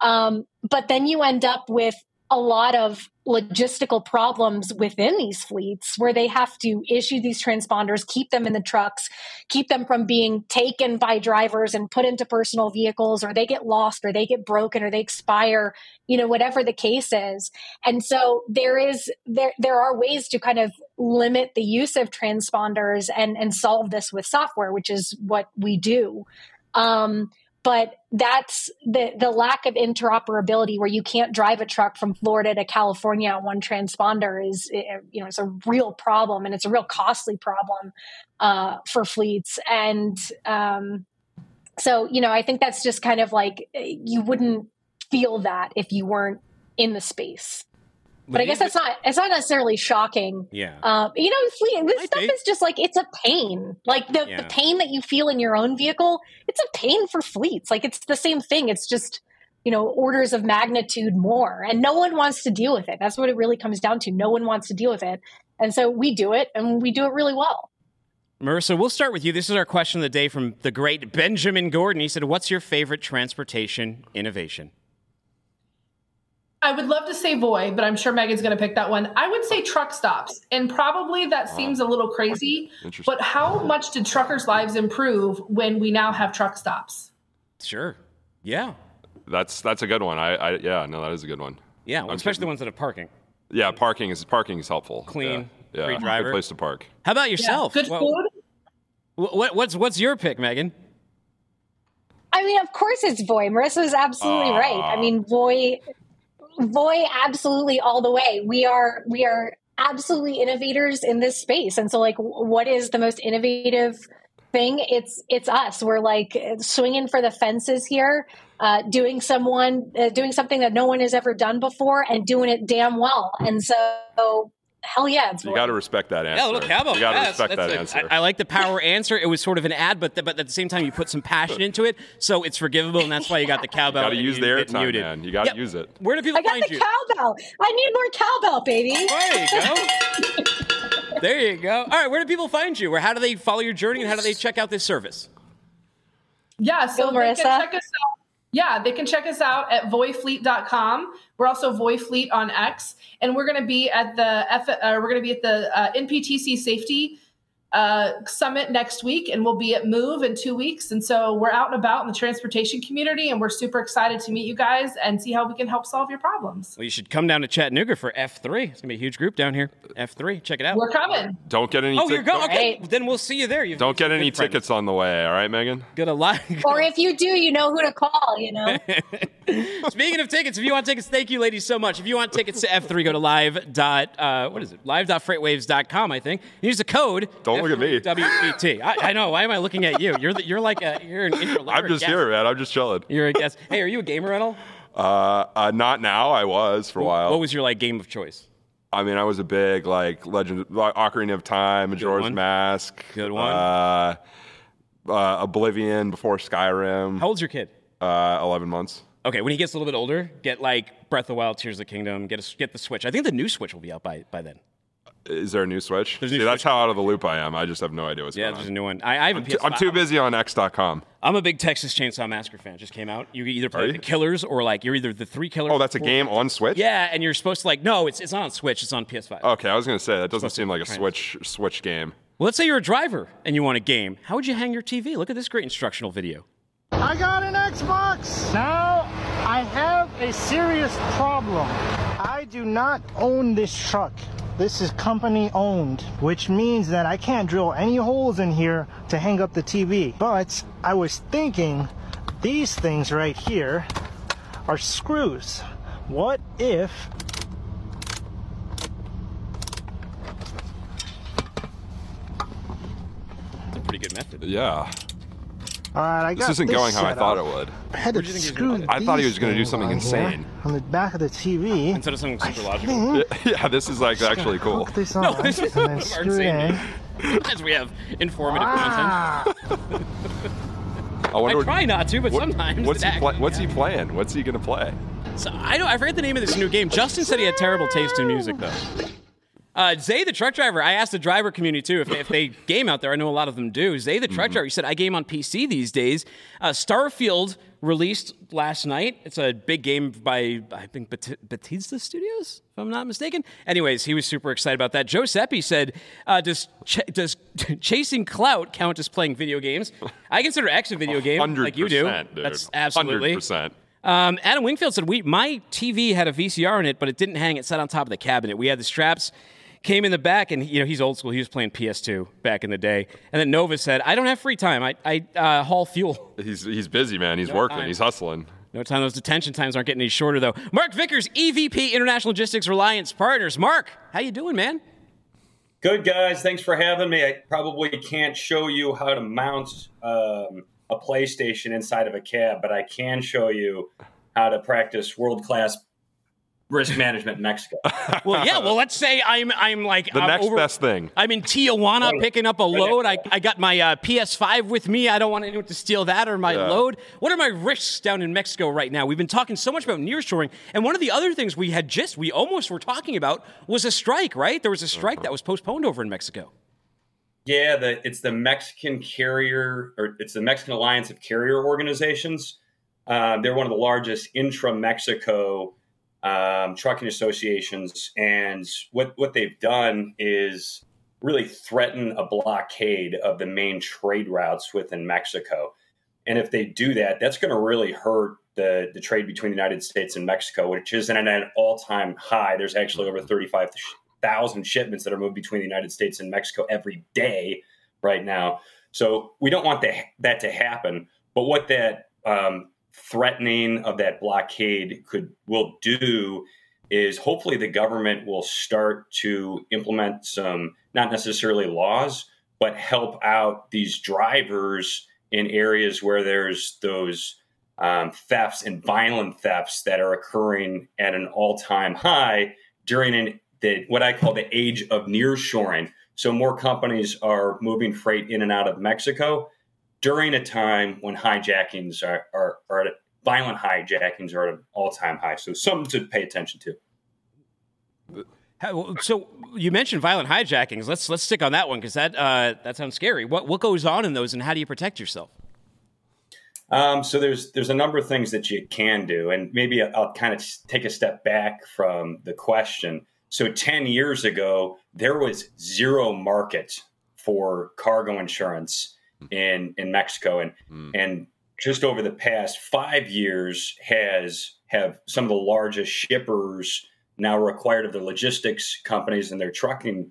Um, but then you end up with a lot of logistical problems within these fleets where they have to issue these transponders, keep them in the trucks, keep them from being taken by drivers and put into personal vehicles, or they get lost, or they get broken, or they expire, you know, whatever the case is. And so there is there there are ways to kind of limit the use of transponders and and solve this with software, which is what we do. Um, but that's the the lack of interoperability where you can't drive a truck from Florida to California on one transponder is you know it's a real problem and it's a real costly problem uh, for fleets. And um, so you know I think that's just kind of like you wouldn't feel that if you weren't in the space but I guess that's not it's not necessarily shocking. Yeah. Um, you know, this stuff be. is just like it's a pain. Like the, yeah. the pain that you feel in your own vehicle, it's a pain for fleets. Like it's the same thing. It's just you know orders of magnitude more, and no one wants to deal with it. That's what it really comes down to. No one wants to deal with it, and so we do it, and we do it really well. Marissa, we'll start with you. This is our question of the day from the great Benjamin Gordon. He said, "What's your favorite transportation innovation?" I would love to say Voi, but I'm sure Megan's going to pick that one. I would say truck stops. And probably that seems a little crazy. But how much did truckers' lives improve when we now have truck stops? Sure. Yeah. That's that's a good one. I, I yeah, no, that is a good one. Yeah, well, especially the ones that have parking. Yeah, parking is parking is helpful. Clean, yeah, free driver. Good place to park. How about yourself? Yeah, good food. What, what's what's your pick, Megan? I mean, of course it's Voi. Marissa's absolutely uh, right. I mean, Voi Voi absolutely all the way. We are we are absolutely innovators in this space. And so like what is the most innovative thing? It's it's us. We're like swinging for the fences here, uh, doing someone uh, doing something that no one has ever done before and doing it damn well. And so hell yeah, it's you got to respect that answer. Yeah, look, how about you got to respect That's that a, answer. I, I, like the power answer. It was sort of an ad, but the, but at the same time, you put some passion into it, so it's forgivable, and that's why you got the cowbell. got to use the airtime, muted. man. You got to use it. Where do people find you? I got find the you? cowbell. I need more cowbell, baby. There you go. [LAUGHS] there you go. All right, where do people find you? Or how do they follow your journey, and how do they check out this service? Yeah, so Go, they Marissa. can check us out. Yeah, they can check us out at voifleet.com. We're also Voifleet on X, and we're going to be at the F- uh, we're going to be at the uh, NPTC Safety uh, Summit next week, and we'll be at Move in two weeks. And so we're out and about in the transportation community, and we're super excited to meet you guys and see how we can help solve your problems. Well, you should come down to Chattanooga for F3. It's gonna be a huge group down here. F3, check it out. We're coming. Don't get any. Oh, you're tic- going. don't- Okay, then we'll see you there. You've Don't get any friends. tickets on the way. All right, Megan. Get a live. Or if you do, you know who to call, you know. [LAUGHS] Speaking of tickets, if you want tickets, thank you, ladies, so much. If you want tickets to F3, go to live dot uh, what is it? Live.freightwaves.com, I think. Use the code. Don't look at me. WPT. I, I know. Why am I looking at you? You're the, you're like a you're an interloper I'm just guest. here, man. I'm just chilling. You're a guest. Hey, are you a gamer at all? Uh, uh, not now. I was for a while. What was your like game of choice? I mean, I was a big like Legend, like Ocarina of Time, Majora's one. Mask, Good one. Uh, uh, Oblivion before Skyrim. How old's your kid? Uh, Eleven months. Okay, when he gets a little bit older, get like Breath of the Wild, Tears of the Kingdom, get a, get the Switch. I think the new Switch will be out by by then. Is there a new Switch? There's a See, new that's how out of the loop I am. I just have no idea what's Yeah, going on. Yeah, there's a new one. I, I have a I'm, too, PS5. I'm too busy on X.com. I'm a big Texas Chainsaw Massacre fan. It just came out. You either play you? the Killers or like you're either the three Killers. Oh, that's a or- game on Switch. Yeah, and you're supposed to like no, it's it's not on Switch. It's on PS5. Okay, I was gonna say that doesn't seem like a try and- Switch Switch game. Well, let's say you're a driver and you want a game. How would you hang your TV? Look at this great instructional video. I got an Xbox. Now I have a serious problem. I do not own this truck. This is company owned, which means that I can't drill any holes in here to hang up the TV. But I was thinking these things right here are screws. What if It's a pretty good method. Yeah, All right, I got this isn't going how I set thought up. it would. I had to Where'd think screw gonna I thought he was gonna do something insane. on the back of the TV. [LAUGHS] Instead of something super logical. [LAUGHS] yeah, this is like actually cool. Hook this [LAUGHS] on No, this is and then our screw it insane. As we have informative Ah. content. I wonder I what- try not to, but what- sometimes What's he play, actually What's he playing? What's he gonna play? So I don't. I forget the name of this new game. Justin said he had terrible taste in music, though. Uh, Zay, the truck driver, I asked the driver community too if they, if they [LAUGHS] game out there. I know a lot of them do. Zay, the truck driver, he said, I game on PC these days. Uh, Starfield released last night. It's a big game by, I think, Bat- Bethesda Studios, if I'm not mistaken. Anyways, he was super excited about that. Joe Seppi said, uh, Does ch- does [LAUGHS] chasing clout count as playing video games? I consider X a video game, like you do. dude. That's absolutely. Hundred percent. Um, Adam Wingfield said, "We my TV had a VCR in it, but it didn't hang. It sat on top of the cabinet. We had the straps." Came in the back, and you know he's old school. He was playing PS2 back in the day. And then Nova said, "I don't have free time. I, I uh, haul fuel. [LAUGHS] He's he's busy, man. He's No working. time. He's hustling. No time. Those detention times aren't getting any shorter, though." Mark Vickers, EVP International Logistics Reliance Partners. Mark, how you doing, man? Good guys, thanks for having me. I probably can't show you how to mount um, a PlayStation inside of a cab, but I can show you how to practice world class risk management in Mexico. [LAUGHS] Well, yeah. Well, let's say I'm I'm like The I'm next over- best thing. I'm in Tijuana picking up a load. I, I got my uh, PS5 with me. I don't want anyone to steal that or my Yeah. load. What are my risks down in Mexico right now? We've been talking so much about nearshoring, and one of the other things we had just we almost were talking about was a strike. Right? There was a strike that was postponed over in Mexico. Yeah, the, it's the Mexican carrier, or it's the Mexican Alliance of Carrier Organizations. Uh, they're one of the largest intra Mexico um, trucking associations, and what what they've done is really threaten a blockade of the main trade routes within Mexico. And if they do that, that's going to really hurt the, the trade between the United States and Mexico, which is at an all time high. There's actually over 35,000 shipments that are moved between the United States and Mexico every day right now. So we don't want that, that to happen. But what that um, threatening of that blockade could will do is hopefully the government will start to implement some not necessarily laws but help out these drivers in areas where there's those um, thefts and violent thefts that are occurring at an all-time high during an, the what I call the age of nearshoring. So more companies are moving freight in and out of Mexico during a time when hijackings are, are, are at, violent hijackings are at an all-time high. So something to pay attention to. So you mentioned violent hijackings. Let's let's stick on that one because that uh, that sounds scary. What what goes on in those, and how do you protect yourself? Um, so there's there's a number of things that you can do, and maybe I'll kind of take a step back from the question. So ten years ago, there was zero market for cargo insurance in in Mexico, and hmm. and just over the past five years has have some of the largest shippers now required of the logistics companies and their trucking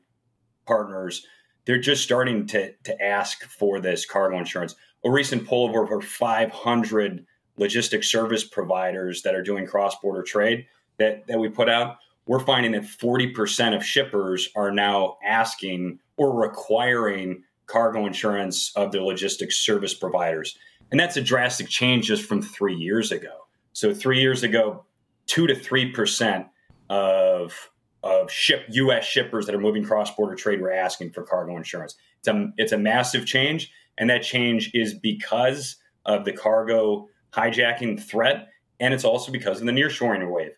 partners they're just starting to to ask for this cargo insurance. A recent poll of over 500 logistics service providers that are doing cross border trade that that we put out, we're finding that 40% of shippers are now asking or requiring cargo insurance of their logistics service providers. And that's a drastic change just from three years ago. So three years ago, two to three percent of of ship U.S. shippers that are moving cross border trade were asking for cargo insurance. It's a it's a massive change, and that change is because of the cargo hijacking threat, and it's also because of the nearshoring wave.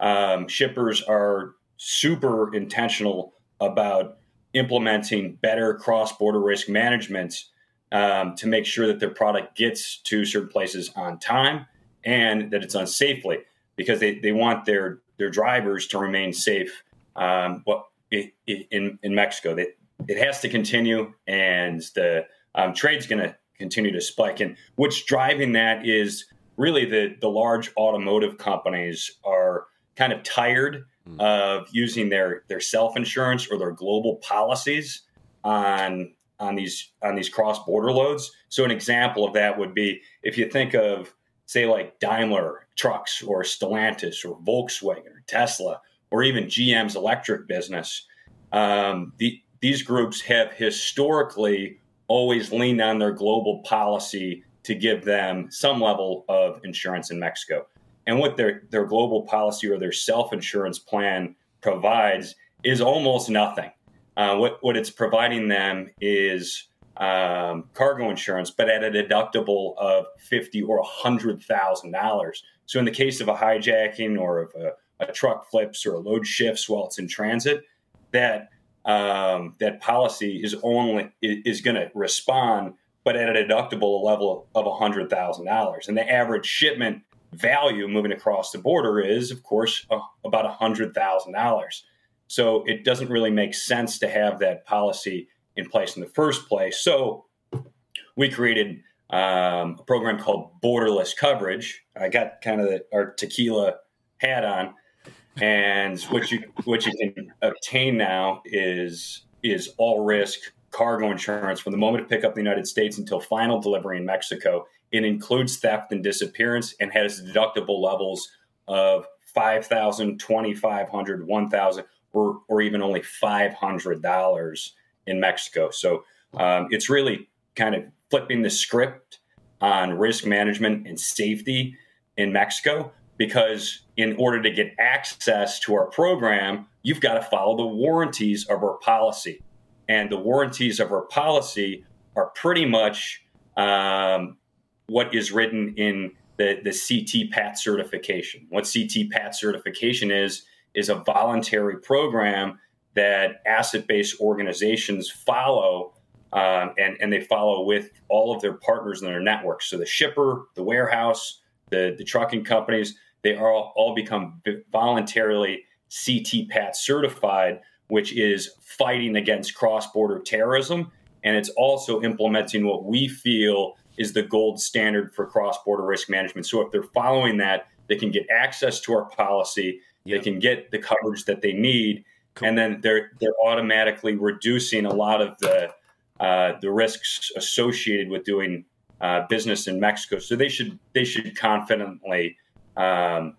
Um, shippers are super intentional about implementing better cross border risk management um, to make sure that their product gets to certain places on time and that it's done safely because they, they want their their drivers to remain safe. Um, in in Mexico, it, it has to continue, and the um, trade's going to continue to spike. And what's driving that is really the the large automotive companies are kind of tired mm. of using their their self insurance or their global policies on on these on these cross border loads. So an example of that would be if you think of say like Daimler trucks or Stellantis or Volkswagen or Tesla or even GM's electric business. Um, the, these groups have historically always leaned on their global policy to give them some level of insurance in Mexico. And what their, their global policy or their self insurance plan provides is almost nothing. Uh, what, what it's providing them is um, cargo insurance, but at a deductible of fifty or hundred thousand dollars. So in the case of a hijacking or if a, a, truck flips or a load shifts while it's in transit, that um, that policy is only is going to respond, but at a deductible level of hundred thousand dollars. And the average shipment value moving across the border is, of course, uh, about hundred thousand dollars. So it doesn't really make sense to have that policy in place in the first place. So we created um, a program called Borderless Coverage. I got kind of the, our tequila hat on, and what you what you can obtain now is is all risk cargo insurance from the moment of pickup in the United States until final delivery in Mexico. It includes theft and disappearance and has deductible levels of 5,000, 2,500, 1,000, or, or even only $500 in Mexico. So um, it's really kind of flipping the script on risk management and safety in Mexico because in order to get access to our program, you've got to follow the warranties of our policy. And the warranties of our policy are pretty much um, what is written in the, the CT PAT certification. What CT PAT certification is, is a voluntary program that asset based organizations follow. Um, and, and they follow with all of their partners in their networks. So the shipper, the warehouse, the, the trucking companies, they are all, all become voluntarily CTPAT certified, which is fighting against cross border terrorism. And it's also implementing what we feel is the gold standard for cross border risk management. So if they're following that, they can get access to our policy, yep. they can get the coverage that they need, Cool. And then they're they're automatically reducing a lot of the uh, the risks associated with doing uh, business in Mexico. So they should they should confidently um,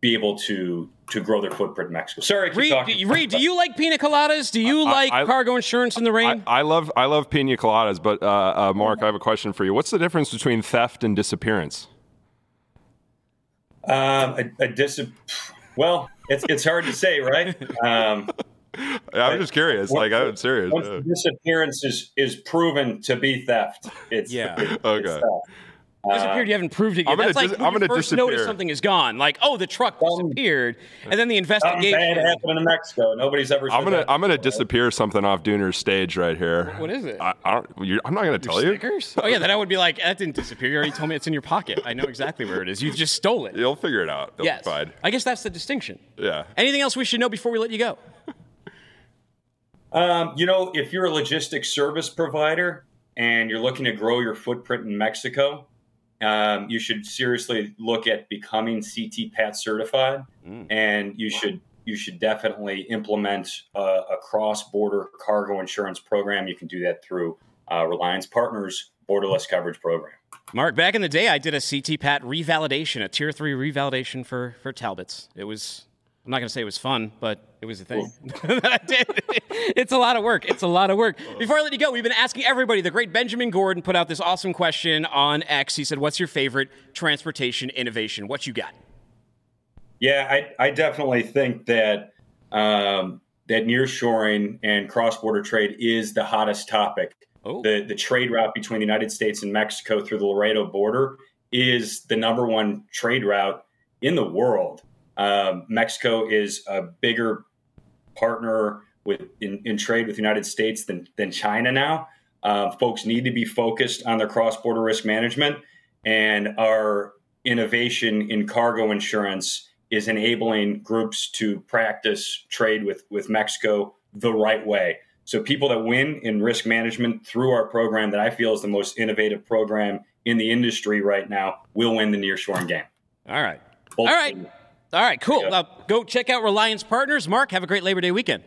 be able to to grow their footprint in Mexico. Sorry, Reed, do, Reed, do you like pina coladas? Do you I, like I, cargo insurance in the rain? I, I, love I love pina coladas, but uh, uh, Mark, I have a question for you. What's the difference between theft and disappearance? Um, a, a dis- well, it's it's hard to say, right? Um, [LAUGHS] I'm just curious. Like I'm serious. Once yeah. disappearance is is proven to be theft, it's yeah. It, okay. It's disappeared. You haven't proved it yet. That's like dis- when I'm you first disappear. notice something is gone. Like, oh, the truck disappeared, and then the investigation. Something bad happened in Mexico. Nobody's ever. I'm gonna that. I'm gonna disappear something off Dooner's stage right here. What is it? I, I am not gonna tell you. [LAUGHS] Oh yeah, then I would be like, that didn't disappear. You already told me it's in your pocket. I know exactly where it is. You just stole it. You'll figure it out. You'll yes. I guess that's the distinction. Yeah. Anything else we should know before we let you go? um, you know, if you're a logistics service provider and you're looking to grow your footprint in Mexico um, you should seriously look at becoming CTPAT certified, mm. and you should you should definitely implement a, a cross-border cargo insurance program. You can do that through uh, Reliance Partners Borderless Coverage Program. Mark, back in the day, I did a CTPAT revalidation, a tier three revalidation for for Talbots. It was I'm not going to say it was fun, but it was a thing [LAUGHS] that I did. [LAUGHS] it's a lot of work. It's a lot of work. Before I let you go, we've been asking everybody. The great Benjamin Gordon put out this awesome question on X. He said, "What's your favorite transportation innovation? What you got?" Yeah, I, I definitely think that um, that nearshoring and cross-border trade is the hottest topic. Oh. The the trade route between the United States and Mexico through the Laredo border is the number one trade route in the world. Um, Mexico is a bigger partner with in, in trade with the United States than than China now. Uh, folks need to be focused on their cross-border risk management, and our innovation in cargo insurance is enabling groups to practice trade with with Mexico the right way. So people that win in risk management through our program that I feel is the most innovative program in the industry right now will win the nearshoring game. All right. All right. All right, cool. Uh, go check out Reliance Partners. Mark, have a great Labor Day weekend.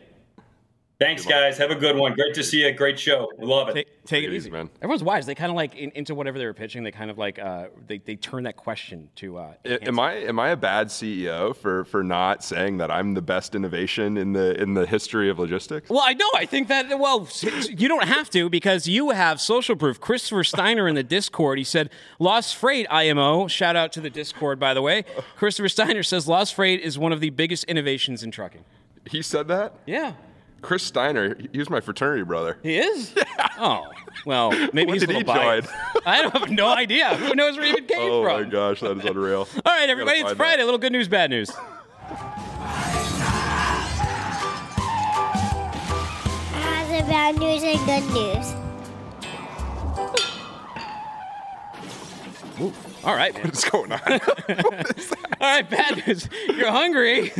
Thanks, guys. Have a good one. Great to see you. Great show. We love it. Take, take it easy, man. Everyone's wise. They kind of like in, into whatever they were pitching. They kind of like uh, they they turn that question to. Uh, Am I am I a bad CEO for for not saying that I'm the best innovation in the in the history of logistics? Well, I know. I think that, well, s- s- you don't have to because you have social proof. Christopher Steiner in the Discord, he said, Lost Freight IMO. Shout out to the Discord, by the way. Christopher Steiner says, Lost Freight is one of the biggest innovations in trucking. He said that. Yeah. Chris Steiner, he was my fraternity brother. He is? [LAUGHS] Oh, well, maybe When he's a little he biased. I have no [LAUGHS] idea. Who knows where he even came Oh from? Oh my gosh, that is unreal. [LAUGHS] All right, everybody, it's find Friday. A little good news, bad news. Has bad news and good news. Ooh, all right, man. What's going on? [LAUGHS] All right, bad news. You're hungry.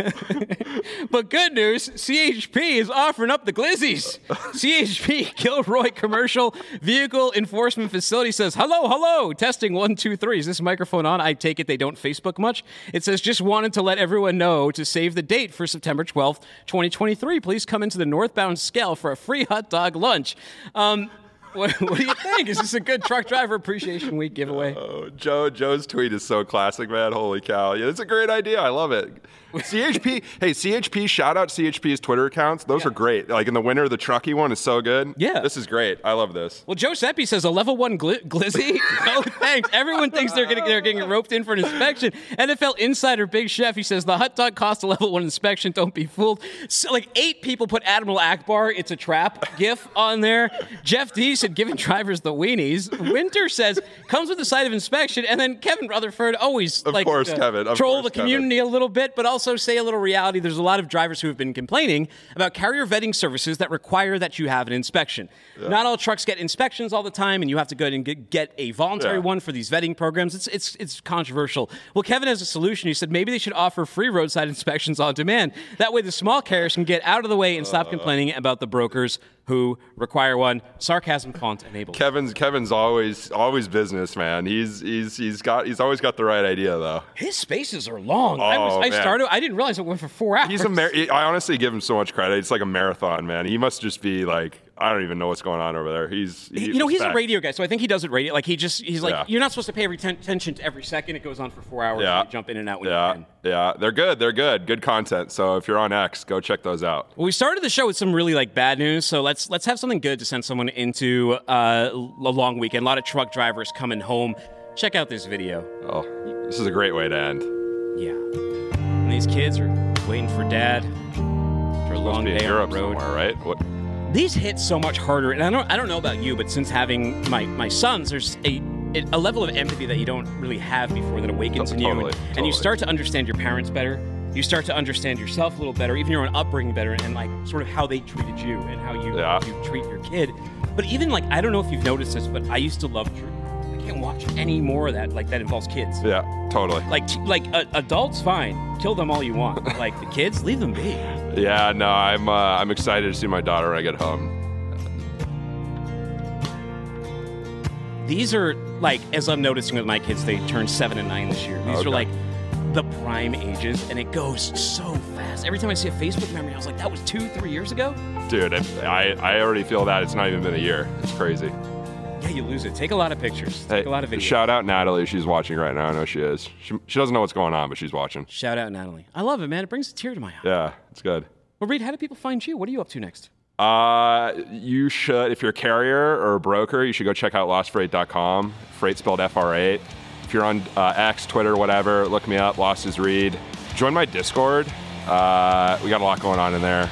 [LAUGHS] but good news, CHP is offering up the glizzies. CHP Kilroy Commercial Vehicle Enforcement Facility says, hello, hello. Testing one, two, three. Is this microphone on? I take it they don't Facebook much. It says, just wanted to let everyone know to save the date for September 12th, 2023. Please come into the northbound scale for a free hot dog lunch. Um, what, what do you think? Is this a good truck driver appreciation week giveaway? Oh, Joe Joe's tweet is so classic, man. Holy cow! Yeah, it's a great idea. I love it. CHP, hey CHP, shout out CHP's Twitter accounts. Those are great. Like in the winter, the Trucky one is so good. Yeah, this is great. I love this. Well, Joe Seppi says a level one gli- glizzy. [LAUGHS] no thanks. Everyone thinks they're getting they're getting roped in for an inspection. NFL insider Big Chef he says the hot dog costs a level one inspection. Don't be fooled. So, like eight people put Admiral Ackbar. It's a trap. GIF on there. Jeff D said giving drivers the weenies. Winter says comes with the side of inspection, and then Kevin Rutherford always Of like course, uh, Kevin. Of troll course, the Kevin. community a little bit, but also say a little reality. There's a lot of drivers who have been complaining about carrier vetting services that require that you have an inspection. Not all trucks get inspections all the time, and you have to go and get, a voluntary Yeah. one for these vetting programs. It's it's it's controversial. Well, Kevin has a solution. He said maybe they should offer free roadside [LAUGHS] inspections on demand. That way, the small carriers can get out of the way and stop uh. complaining about the brokers who require one. Sarcasm font enabled. Kevin's Kevin's always always business, man. He's he's he's got he's always got the right idea though. His spaces are long. I, was, Oh, I started. I didn't realize it went for four hours. He's a mar- I honestly give him so much credit. It's like a marathon, man. He must just be like I don't even know what's going on over there. He's he, you know, he's a radio guy, so I think he does it radio. Like he just, he's like, Yeah. you're not supposed to pay every attention to every second. It goes on for four hours. Yeah. Jump in and out when Yeah, yeah, they're good. They're good. Good content. So if you're on X, go check those out. Well, we started the show with some really like bad news, so let's let's have something good to send someone into uh, a long weekend. A lot of truck drivers coming home. Check out this video. Oh, this is a great way to end. Yeah. And these kids are waiting for dad for a long be in day Europe on the road. somewhere, right? What? These hit so much harder, and I don't I don't know about you, but since having my my sons, there's a a level of empathy that you don't really have before that awakens oh, in you, Totally, and, and you start to understand your parents better. You start to understand yourself a little better, even your own upbringing better, and like sort of how they treated you and how you Yeah. you treat your kid. But even like I don't know if you've noticed this, but I used to love True. Watch any more of that like that involves kids. Yeah, totally. Like t- like uh, adults, fine, kill them all you want. [LAUGHS] Like the kids, leave them be. Yeah, no, I'm uh, I'm excited to see my daughter when I get home. These are like, as I'm noticing with my kids, they turn seven and nine this year. These Okay. are like the prime ages, and it goes so fast. Every time I see a Facebook memory, I was like, that was two, three years ago. Dude, I, I already feel that. It's not even been a year. It's crazy. Yeah, you lose it. Take a lot of pictures. Take a lot of videos. Shout out Natalie. She's watching right now. I know she is. She, she doesn't know what's going on, but she's watching. Shout out Natalie. I love it, man. It brings a tear to my eye. Yeah, it's good. Well, Reed, how do people find you? What are you up to next? Uh, you should, if you're a carrier or a broker, you should go check out lostfreight.com. Freight spelled FR8. If you're on uh, X, Twitter, whatever, look me up, Lost is Reed. Join my Discord. Uh, we got a lot going on in there.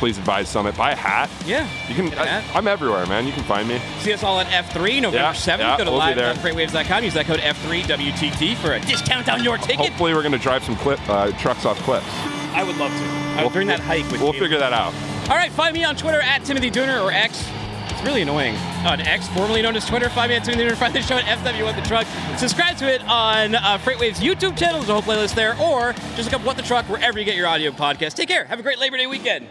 Please advise Summit. Buy a hat. Yeah. You can. I, am everywhere, man. You can find me. See us all at F3 November Yeah, 7th. yeah, Go to we'll live.freightwaves.com. Use that code F3WTT for a discount on your ticket. Hopefully, we're going to drive some clip uh, trucks off cliffs. I would love to. Uh, We'll- during that hike with We'll you. figure that out. All right, find me on Twitter at Timothy Dooner or X. It's really annoying. On X, formerly known as Twitter, find me at Timothy Dooner. Find the show at FW the Truck. Subscribe to it on uh, Freightwaves YouTube channel. There's a whole playlist there, or just look up What the Truck wherever you get your audio podcast. Take care. Have a great Labor Day weekend.